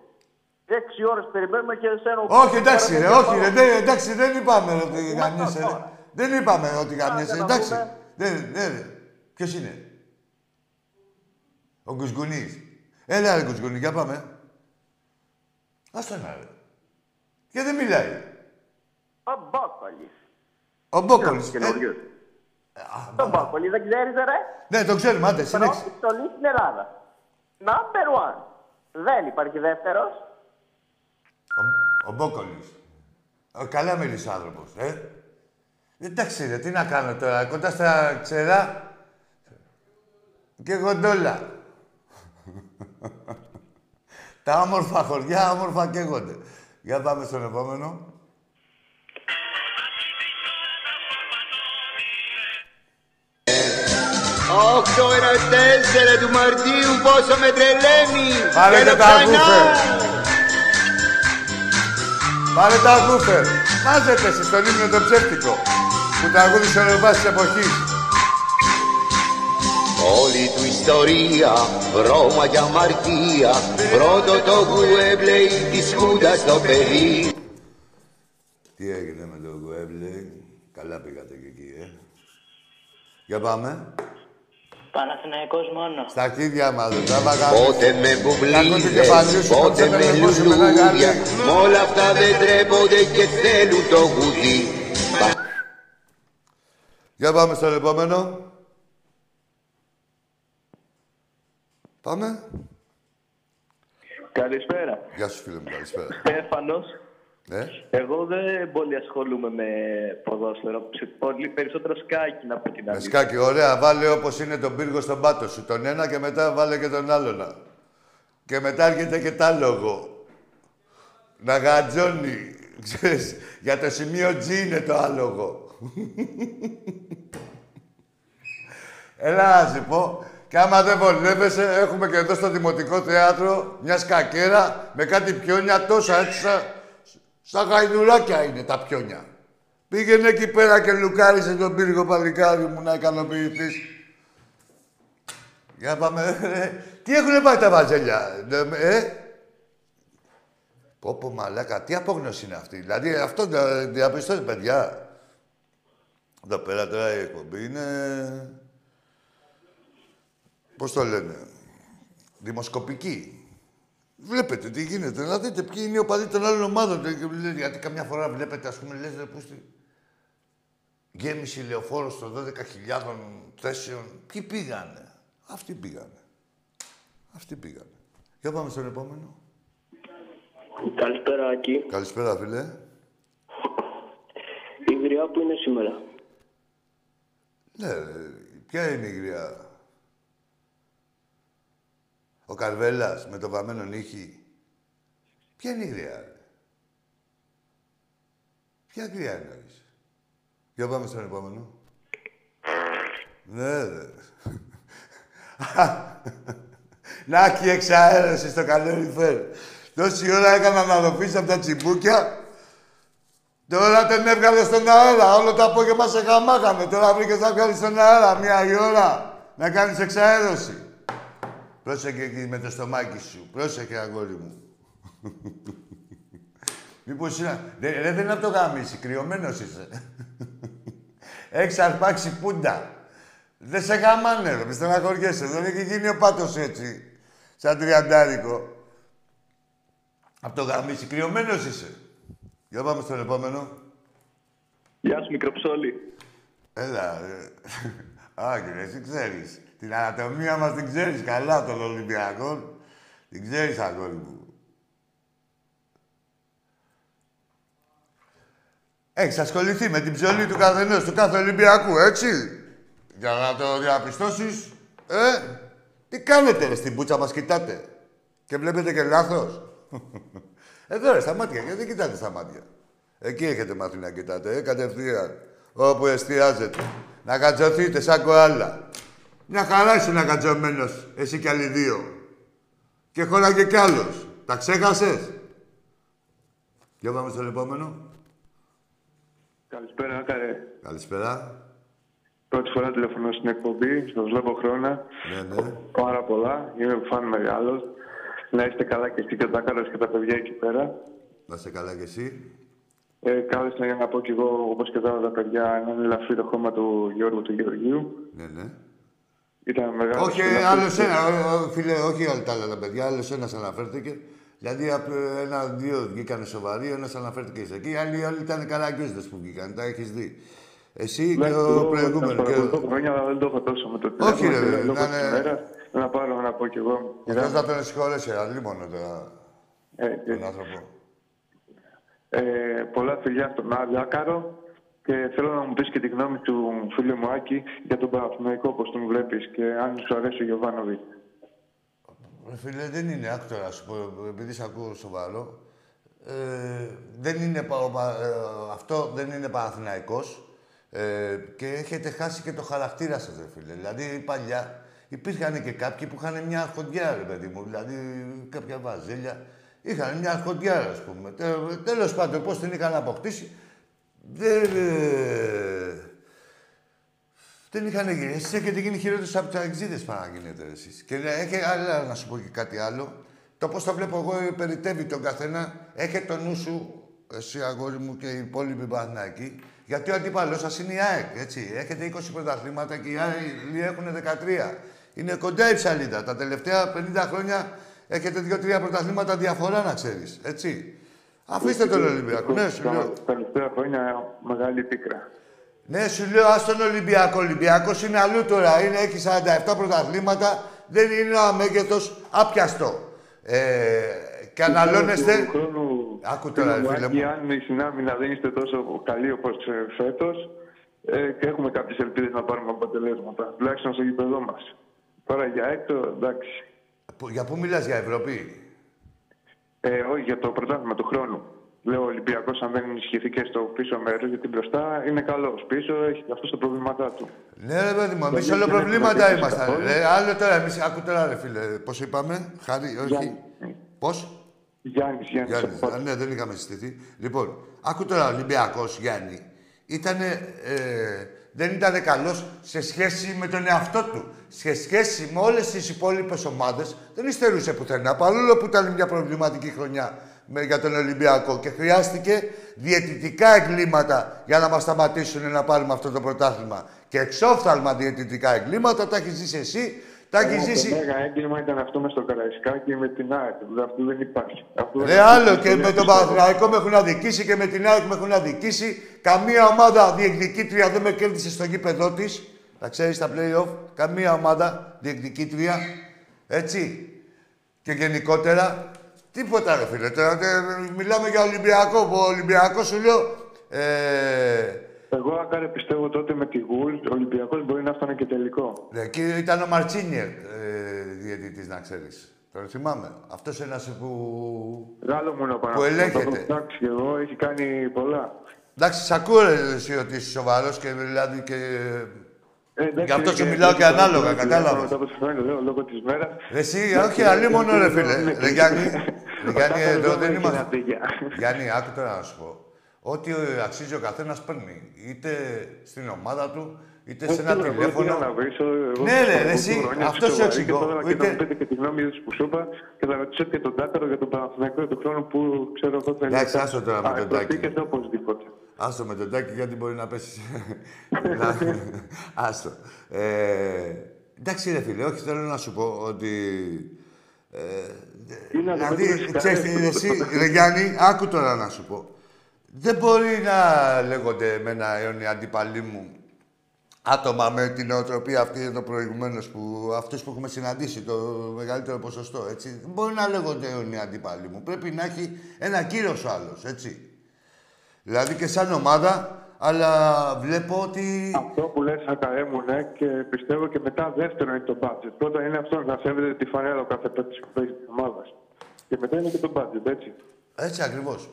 Έξι ώρες περιμένουμε και εσένα... Όχι, εντάξει, ρε, όχι, ρε. Δεν, εντάξει, δεν είπαμε ρε, ότι Πού γαμιέσαι, ρε. τώρα. Δεν είπαμε ότι γαμιέσαι, να εντάξει. δούμε. Δεν, δεν, ρε. Ποιος είναι; Ο Γκουσγκουνής. Έλα, ρε, Γκουσγκουνή, για πάμε. Ας τον ρε. Και δεν μιλάει. Ο μπόκολης. Ο Μπόκολης. Ε, Καινούριο. Το μπόκολη δεν ξέρεις ρε; ναι, το ξέρουμε, άντε, συνέχισε. Πρώτη στολή στην Ελλάδα. Number one. Δεν υπάρχει δεύτερος. Ο, ο Μπόκολης. Ο καλά μίλησε ο άνθρωπος, ε. Εντάξει, ρε, τι να κάνω τώρα, κοντά στα ξερά και γοντόλα. Τα όμορφα χωριά, όμορφα καίγονται. Για πάμε στον επόμενο. Όκτω ένα τέσσερα του Μαρτίου πόσο με τρελαίνει Πάρε Θέλω και τα ξανά. γκούφερ. Πάρε τα γκούφερ. Μάζετε εσείς τον ύμνο το ψεύτικο που τραγούδισε ο Ρεβάς της εποχής. Όλη του ιστορία, βρώμα και αμαρτία Πρώτο το γουέμπλεϊ της Χούντας στο παιδί Τι έγινε με το Γουέμπλε. Καλά πήγατε και εκεί, ε. Για πάμε. Παναθηναϊκός μόνο. Στα αρχίδια μας, δεν τράβαγα. Πότε με Ακούτε και μπουμπλίδες, παλιούς, πότε κόψατε με με κόσμο, με ένα λουλούδια γάλι. Μ' όλα αυτά δεν τρέπονται και θέλουν το γουδί Για πάμε στον επόμενο. Πάμε. Καλησπέρα. Γεια σου, φίλε μου, καλησπέρα. Στέφανος. Ε, Εγώ δεν πολύ ασχολούμαι με ποδόσφαιρο. Ψ- Πολύ περισσότερο σκάκι να πω την με αλήθεια. σκάκι, ωραία. Βάλε όπως είναι τον πύργο στον πάτο σου. Τον ένα και μετά βάλε και τον άλλον. Και μετά έρχεται και τ' άλογο. Να γατζώνει. Ξέρεις, για το σημείο G είναι το άλογο. Έλα να σου πω. Και άμα δεν βολεύεσαι, έχουμε και εδώ στο Δημοτικό Θέατρο μια σκακέρα με κάτι πιόνια τόσα έτσι σαν, σαν γαϊδουράκια είναι τα πιόνια. Πήγαινε εκεί πέρα και λουκάρισε τον πύργο παλικάρι μου να ικανοποιηθείς. Για πάμε, ρε. Τι έχουνε πάει τα βαζέλια, ε, ε; Πω πω μαλάκα, τι απόγνωση είναι αυτή. Δηλαδή αυτό δια- διαπιστώνει, παιδιά. Εδώ πέρα τώρα η εκπομπή είναι... Πώς το λένε. Δημοσκοπική. Βλέπετε τι γίνεται. Να δείτε ποιοι είναι οι οπαδοί των άλλων ομάδων. Και λένε, Γιατί καμιά φορά βλέπετε, ας πούμε, λες, ρε, πούστη. Γέμιση λεωφόρος των 12.000 θέσεων. Ποιοι πήγανε. Αυτοί πήγανε. Αυτοί πήγανε. Για πάμε στον επόμενο. Καλησπέρα, Άκη. Καλησπέρα, φίλε. Η γριά που είναι σήμερα. Ναι, ρε, ποια είναι η γριά; Ο Καρβέλας με το βαμμένο νύχι. Ποια είναι η γριά, ρε; Ποια γριά εννοείς; Για πάμε στον επόμενο. Ναι, ρε. Να και η εξαέρωση στο καλόριφερ. Τόση ώρα έκανα να δοφήσει από τα τσιμπούκια. Τώρα τον έβγαλε στον αέρα. Όλο το απόγευμα σε χαμάγαμε. Τώρα βρήκες να βγάλεις στον αέρα μία η ώρα να κάνεις εξαέρωση. Πρόσεχε εκεί με το στομάκι σου. Πρόσεχε, αγόρι μου. Μήπως είναι... Ρε, ρε, δεν είναι από το γάμισι. Κρυωμένος είσαι. Έχεις αρπάξει πούντα. Δεν σε γαμάνε, ρε. Μη στεναχωριέσαι. Δεν έχει γίνει ο πάτος έτσι. Σαν τριαντάρικο. Από το γαμίσι. Κρυωμένος είσαι. Για πάμε στον επόμενο. Γεια σου, μικροψόλη. Έλα, ρε. Όχι, ρε, εσύ ξέρεις. Την ανατομία μας την ξέρεις καλά των Ολυμπιακών. Την ξέρεις, αγόρι μου. Έχεις ασχοληθεί με την ψωλή του καθενός, του κάθε Ολυμπιακού, έτσι; Για να το διαπιστώσεις. Ε, τι κάνετε, ρε, στην πούτσα μας κοιτάτε; Και βλέπετε και λάθος; Εδώ, ρε, στα μάτια. Γιατί κοιτάτε στα μάτια; Εκεί έχετε μάθει να κοιτάτε, ε, κατευθείαν. Όπου εστιάζετε. Να κατσωθείτε σαν κοάλα. Μια χαρά είσαι να κατσωμένος, εσύ κι άλλοι δύο. Και χώραγε κι άλλος. Τα ξέχασες; Για πάμε στο επόμενο. Καλησπέρα, Άκαρε. Καλησπέρα. Πρώτη φορά τηλεφωνώ στην εκπομπή, στο βλέπω χρόνια. Ναι, ναι. Πάρα πολλά. Είμαι φαν μεγάλος. Να είστε καλά και εσύ και ο Τάκαρος και τα παιδιά εκεί πέρα. Να είσαι καλά κι εσύ. Ε, κάλεσα για να πω κι εγώ, όπως και τώρα τα παιδιά, έναν ελαφρύ το χώμα του Γιώργου του Γεωργίου. Ναι, ναι. Ήταν μεγάλος. Όχι, άλλος ένα, ο- ο- φίλε, όχι όλα τα άλλα τα παιδιά, άλλος ένας αναφέρθηκε. Δηλαδή, απ' ένα-δύο βγήκαν σοβαροί, ένας αναφέρθηκε σε εκεί. Άλλοι όλοι ήταν καραγκιόζδε που βγήκαν, τα έχεις δει. Εσύ και ο προηγούμενο. Και... Παρακολουθώ χρόνια, αλλά δεν το έχω τόσο με το Όχι, τηλέφωνο, ρε, και λόγω να της είναι- ημέρας, Να πάρω να πω κι εγώ. Αυτό θα τον συγχωρέσει, αλλήμον τώρα. Ε, Τον άνθρωπο. Ε, πολλά φιλιά στον Άδη Άκαρο και θέλω να μου πεις και τη γνώμη του φίλου μου Άκη για τον Παναθηναϊκό, πώς τον βλέπεις και αν σου αρέσει ο Γιωβάνοβιτς. Ρε φίλε, δεν είναι, άκου τώρα, να σου πω, επειδή σε ακούω σοβαρό. Ε, δεν είναι, πα- ο πα- ε, αυτό δεν είναι Παναθηναϊκός ε, και έχετε χάσει και το χαρακτήρα σας, ρε φίλε. Δηλαδή, παλιά υπήρχαν και κάποιοι που είχαν μια αρχοντιά, ρε παιδί μου, δηλαδή κάποια βαζέλια. Είχαν μια αρχοντιά, ας πούμε. Τε, τέλος πάντων, πώς την είχαν αποκτήσει, δεν... ε, δεν είχαν γίνει. Εσείς έχετε γίνει χειρότερος από τους αεξίδες πάνω να γίνετε εσείς. Και ναι, έχει άλλα να σου πω και κάτι άλλο. Το πώς το βλέπω εγώ ε, περιτεύει τον καθένα. Έχετε το νου σου, εσύ αγόρι μου και οι υπόλοιποι Παναθηναϊκοί, γιατί ο αντίπαλός σας είναι η ΑΕΚ, έτσι. Έχετε 20 πρωταθλήματα και οι άλλοι έχουν 13. Είναι κοντά η ψαλίδα. Τα τελευταία 50 χρόνια έχετε 2-3 πρωταθλήματα διαφορά, να ξέρεις, έτσι. Αφήστε τον Ολυμπιακό. Ναι, σου λέω. Τα τελευταία χρόνια μεγάλη πίκρα. Ναι, σου λέω, ας τον Ολυμπιακό. Ο Ολυμπιακός είναι αλλού τώρα. Είναι, έχει 47 πρωταθλήματα. Δεν είναι ένα μέγεθος άπιαστο. Ε, και αναλώνεστε... Του χρόνου, Άκου τώρα, φίλε μου, φίλε Άκη, μου. αν η συνάμυνα δεν είστε τόσο καλή όπως ε, φέτος, ε, και έχουμε κάποιες ελπίδες να πάρουμε αποτελέσματα, τουλάχιστον στο γήπεδό μας. Τώρα για έκτο, εντάξει. Που- Για πού μιλάς, για Ευρώπη; Ε, όχι, για το πρωτάθλημα του χρόνου. Λέω ο Ολυμπιακός, αν δεν ενισχυθεί και στο πίσω μέρος, γιατί μπροστά είναι καλός. Πίσω έχει αυτό τα προβλήματά του. Ναι, ρε παιδί μου, εμείς Δεν όλο έχει προβλήματα προβλήματα ήμασταν. καθόλου. Ρε, άλλο τώρα, εμείς, άκου τώρα, ρε φίλε, πώς είπαμε, χάρη, όχι. Γιάννη. Πώς; Γιάννης, Γιάννης. Γιάννη. Α, ναι, δεν είχαμε συστηθεί. Λοιπόν, άκου τώρα, ο Ολυμπιακός, Γιάννη, ήτανε, ε, δεν ήταν καλός σε σχέση με τον εαυτό του. Σε σχέση με όλες τις υπόλοιπες ομάδες, δεν υστερούσε πουθενά, παρόλο που ήταν μια προβληματική χρονιά με, για τον Ολυμπιακό και χρειάστηκε διαιτητικά εγκλήματα για να μας σταματήσουν να πάρουμε αυτό το πρωτάθλημα. Και εξόφθαλμα διαιτητικά εγκλήματα, τα έχεις ζήσει εσύ, τα έχει Το ζήσει μέγα έγκλημα ήταν αυτό μες στο Καραϊσκάκι με την ΑΕΚ. Δηλαδή, Αυτό δεν υπάρχει. Αυτό Ρε δεν άλλο υπάρχει. και με τον Παναθηναϊκό με έχουν αδικήσει και με την ΑΕΚ με έχουν αδικήσει. Καμία ομάδα διεκδικήτρια δεν με κέρδισε στο γήπεδό της. Τα ξέρεις στα play-off. Καμία ομάδα διεκδικήτρια. Έτσι. Και γενικότερα. Τίποτα ρε φίλε. Τώρα, τε- μιλάμε για Ολυμπιακό. Ο Ολυμπιακός σου λέω. Ε, Εγώ, Άκαρε, πιστεύω τότε με τη Γουλ, ο Ολυμπιακό μπορεί να φτάνει και τελικό. ναι, εκεί ήταν ο Μαρτσίνιερ ε, διαιτητής, να ξέρεις. Τον θυμάμαι. Αυτός ένας που... Γάλλο μόνο πάνω. Που ελέγχεται. Εντάξει, και εγώ έχει κάνει πολλά. Εντάξει, σ' ακούω ρε, εσύ ότι είσαι σοβαρός και δηλαδή και... Ε, εντάξει, Γι' αυτό σου είναι μιλάω και τέτοιο ανάλογα, πράγμα, κατάλαβες. Μετά από τις χρόνια, λέω, λόγω της μέρας. Ρε Εσύ, όχι, αλλή μόνο ρε φίλε. Ρε Γιάννη, ρε Γιάννη, Ο εδώ Τάκαρος δεν έχει είμαστε. ένα τέτοια. Γιάννη, άκου τώρα να σου πω. Ό,τι αξίζει ο καθένας παίρνει. Είτε στην ομάδα του, είτε σε Όχι, ένα τώρα, εγώ τηλέφωνο. ήθελα να βρίσω, εγώ Ναι, ρε, έχω εσύ, χρόνια αυτός σου σοβαρή εξηγώ. Και τώρα και Είτε- να μου πείτε και τη γνώμη που σου είπα και θα ρωτήσω και τον Τάκαρο για τον Παναθηναϊκό του χρόνου που ξέρω εγώ θέλει. Εντάξει, άστο τώρα με Α, τον Τάκη. προσθήκες οπωσδήποτε. Άστο με τον τάκι γιατί μπορεί να πέσει. Να- Άστο. Ε, εντάξει ρε φίλε, όχι θέλω να σου πω ότι... Ε, Είναι δηλαδή, αντιμέτωπες ξέρεις τι, καρδιές. εσύ, ρε Γιάννη, άκου τώρα να σου πω. Δεν μπορεί να λέγονται με ένα αιώνιο αντίπαλοι μου άτομα με την νοοτροπία αυτή εδώ προηγουμένως, που αυτούς που έχουμε συναντήσει, το μεγαλύτερο ποσοστό, έτσι. Δεν μπορεί να λέγονται οι αντίπαλοι μου. Πρέπει να έχει ένα κύρος ο άλλος, έτσι. Δηλαδή και σαν ομάδα, αλλά βλέπω ότι... Αυτό που λες ακαέ μου, ναι, και πιστεύω και μετά δεύτερο είναι το budget. Πρώτα είναι αυτός να σέβεται τη φανέλα ο κάθε παίκτης που παίζει της ομάδας. Και μετά είναι και το budget, έτσι. Έτσι ακριβώς.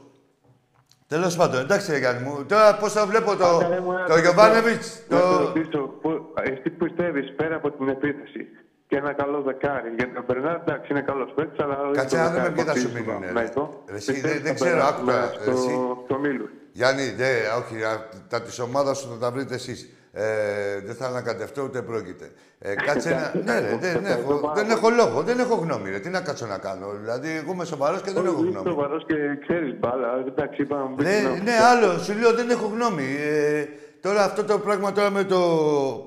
Τέλος πάντων, εντάξει, ρε Γιάννη μου. Τώρα πώς θα βλέπω το, Ακαέ μου, ένα το λεπτό. Γιωβάνεβιτ. Να σε Το... ρωτήσω, πού- εσύ πιστεύεις πέρα από την επίθεση και ένα καλό δεκάρι. Γιατί ο Μπερνάρ εντάξει είναι καλός παίκτης, αλλά. όχι Κάτσε το να δούμε δεκάρι ποιοι θα που σου αφήσει μείνουν, στο ρε. Παναθηναϊκό. Ρε, εσύ, Πιστεύεις δεν- δεν θα ξέρω, περάσουμε άκουγα, στο- εσύ. Στο Μήλου. Γιάννη, δε, όχι, α, τα της ομάδας σου θα τα βρείτε εσείς. Ε, δεν θα ανακατευτώ ούτε πρόκειται. Ε, κάτσε να. ναι, ρε, δεν, έχω, δεν έχω λόγο, δεν έχω γνώμη. Ρε. Τι να κάτσω να κάνω. Δηλαδή, εγώ είμαι σοβαρός και δεν έχω Είσαι γνώμη. σοβαρός και ξέρεις μπάλα. Εντάξει, είπα να μου πεις Ναι, γνώμη. ναι, άλλο. Σου λέω δεν έχω γνώμη. Ε, τώρα αυτό το πράγμα τώρα με το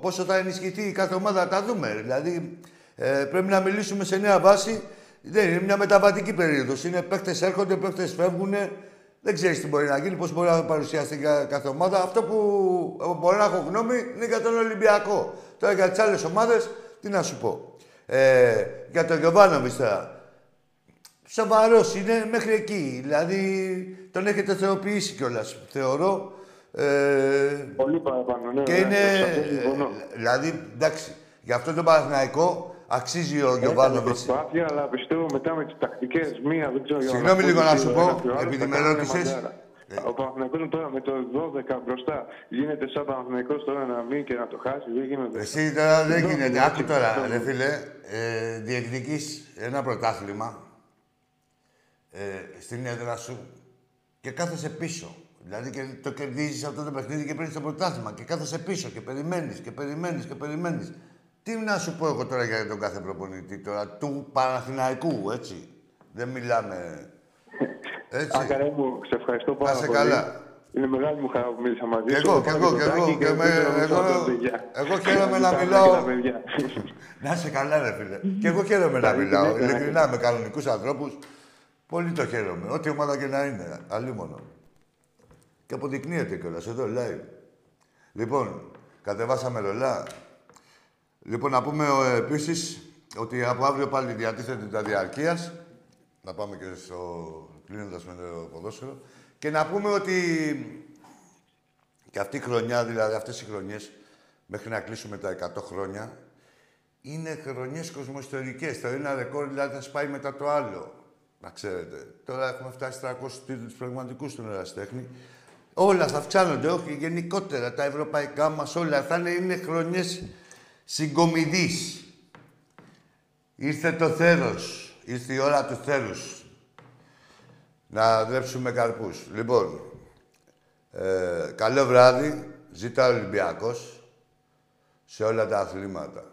πόσο θα ενισχυθεί η κάθε ομάδα θα τα δούμε. Δηλαδή ε, πρέπει να μιλήσουμε σε νέα βάση. Δεν είναι μια μεταβατική περίοδος. Είναι παίχτε έρχονται, παίχτε φεύγουν. Δεν ξέρεις τι μπορεί να γίνει, πώς μπορεί να παρουσιαστεί κα- κάθε ομάδα. Αυτό που ε, μπορώ να έχω γνώμη είναι για τον Ολυμπιακό. Τώρα για τις άλλες ομάδες, τι να σου πω. Ε, για τον Γιωβάνοβιτς τώρα. Σοβαρός είναι μέχρι εκεί. Δηλαδή τον έχετε θεοποιήσει κιόλας. Θεωρώ. Ε, Πολύ παραπάνω, ναι. και ναι, είναι. σε αυτό συμφωνώ. ε, δηλαδή, εντάξει, για αυτό το Παναθηναϊκό αξίζει ο Έκανε Γιωβάνοβιτ. προσπάθεια, αλλά πιστεύω μετά με τις τακτικές μία, δεν ξέρω. Συγγνώμη λίγο να σου πω, επειδή με ρώτησες. Ε. Ο Παναθηναϊκός τώρα με το 12 μπροστά γίνεται σαν Παναθηναϊκός τώρα να μην και να το χάσει, δεν γίνεται. Εσύ τώρα δεν Συγγνώμη, γίνεται. έτσι, Άκου τώρα, συγγνώμη. ρε φίλε, ε, διεκδικείς ένα πρωτάθλημα ε, στην έδρα σου και κάθεσαι πίσω. Δηλαδή και το κερδίζεις αυτό το παιχνίδι και παίρνεις το πρωτάθλημα και κάθεσαι πίσω και περιμένεις και περιμένεις και περιμένεις. Τι να σου πω εγώ τώρα για τον κάθε προπονητή τώρα, του Παναθηναϊκού, έτσι. Δεν μιλάμε... Έτσι. Άκαρε μου, σε ευχαριστώ πάρα Να σε πολύ. καλά. Είναι μεγάλη μου χαρά που μίλησα μαζί Κι σου. εγώ, Θα κι πάω εγώ, το κι τάκι εγώ. και Και δεν με- ξέρω αν εγώ- θα το παιδιά. εγώ χαίρομαι να Κοιτάμε μιλάω. και τα παιδιά. Να είσαι καλά, ρε φίλε. και εγώ χαίρομαι να Καλή μιλάω. συνέχεια, να Ειλικρινά με κανονικούς ανθρώπους. Πολύ το χαίρομαι. Ό,τι ομάδα και να είναι. Αλλήμον. Και αποδεικνύεται κιόλας εδώ live. Λοιπόν, κατεβάσαμε ρολά. Λοιπόν, να πούμε επίσης ότι από αύριο πάλι διατίθεται τα διαρκείας. Να πάμε και στο κλείνοντας με το ποδόσφαιρο. Και να πούμε ότι και αυτή η χρονιά, δηλαδή αυτές οι χρονιές, μέχρι να κλείσουμε τα 100 χρόνια, είναι χρονιές κοσμοϊστορικές. Το ένα ρεκόρ δηλαδή θα σπάει μετά το άλλο. Να ξέρετε. Τώρα έχουμε φτάσει 300 τίτλους πραγματικούς στον εραστέχνη. Όλα θα αυξάνονται, όχι γενικότερα. Τα ευρωπαϊκά μας όλα θα είναι, είναι χρονιές συγκομιδής. Ήρθε το θέρος. Ήρθε η ώρα του θέρους. Να δρέψουμε καρπούς. Λοιπόν, ε, καλό βράδυ. Ζήτα ο Ολυμπιακός σε όλα τα αθλήματα.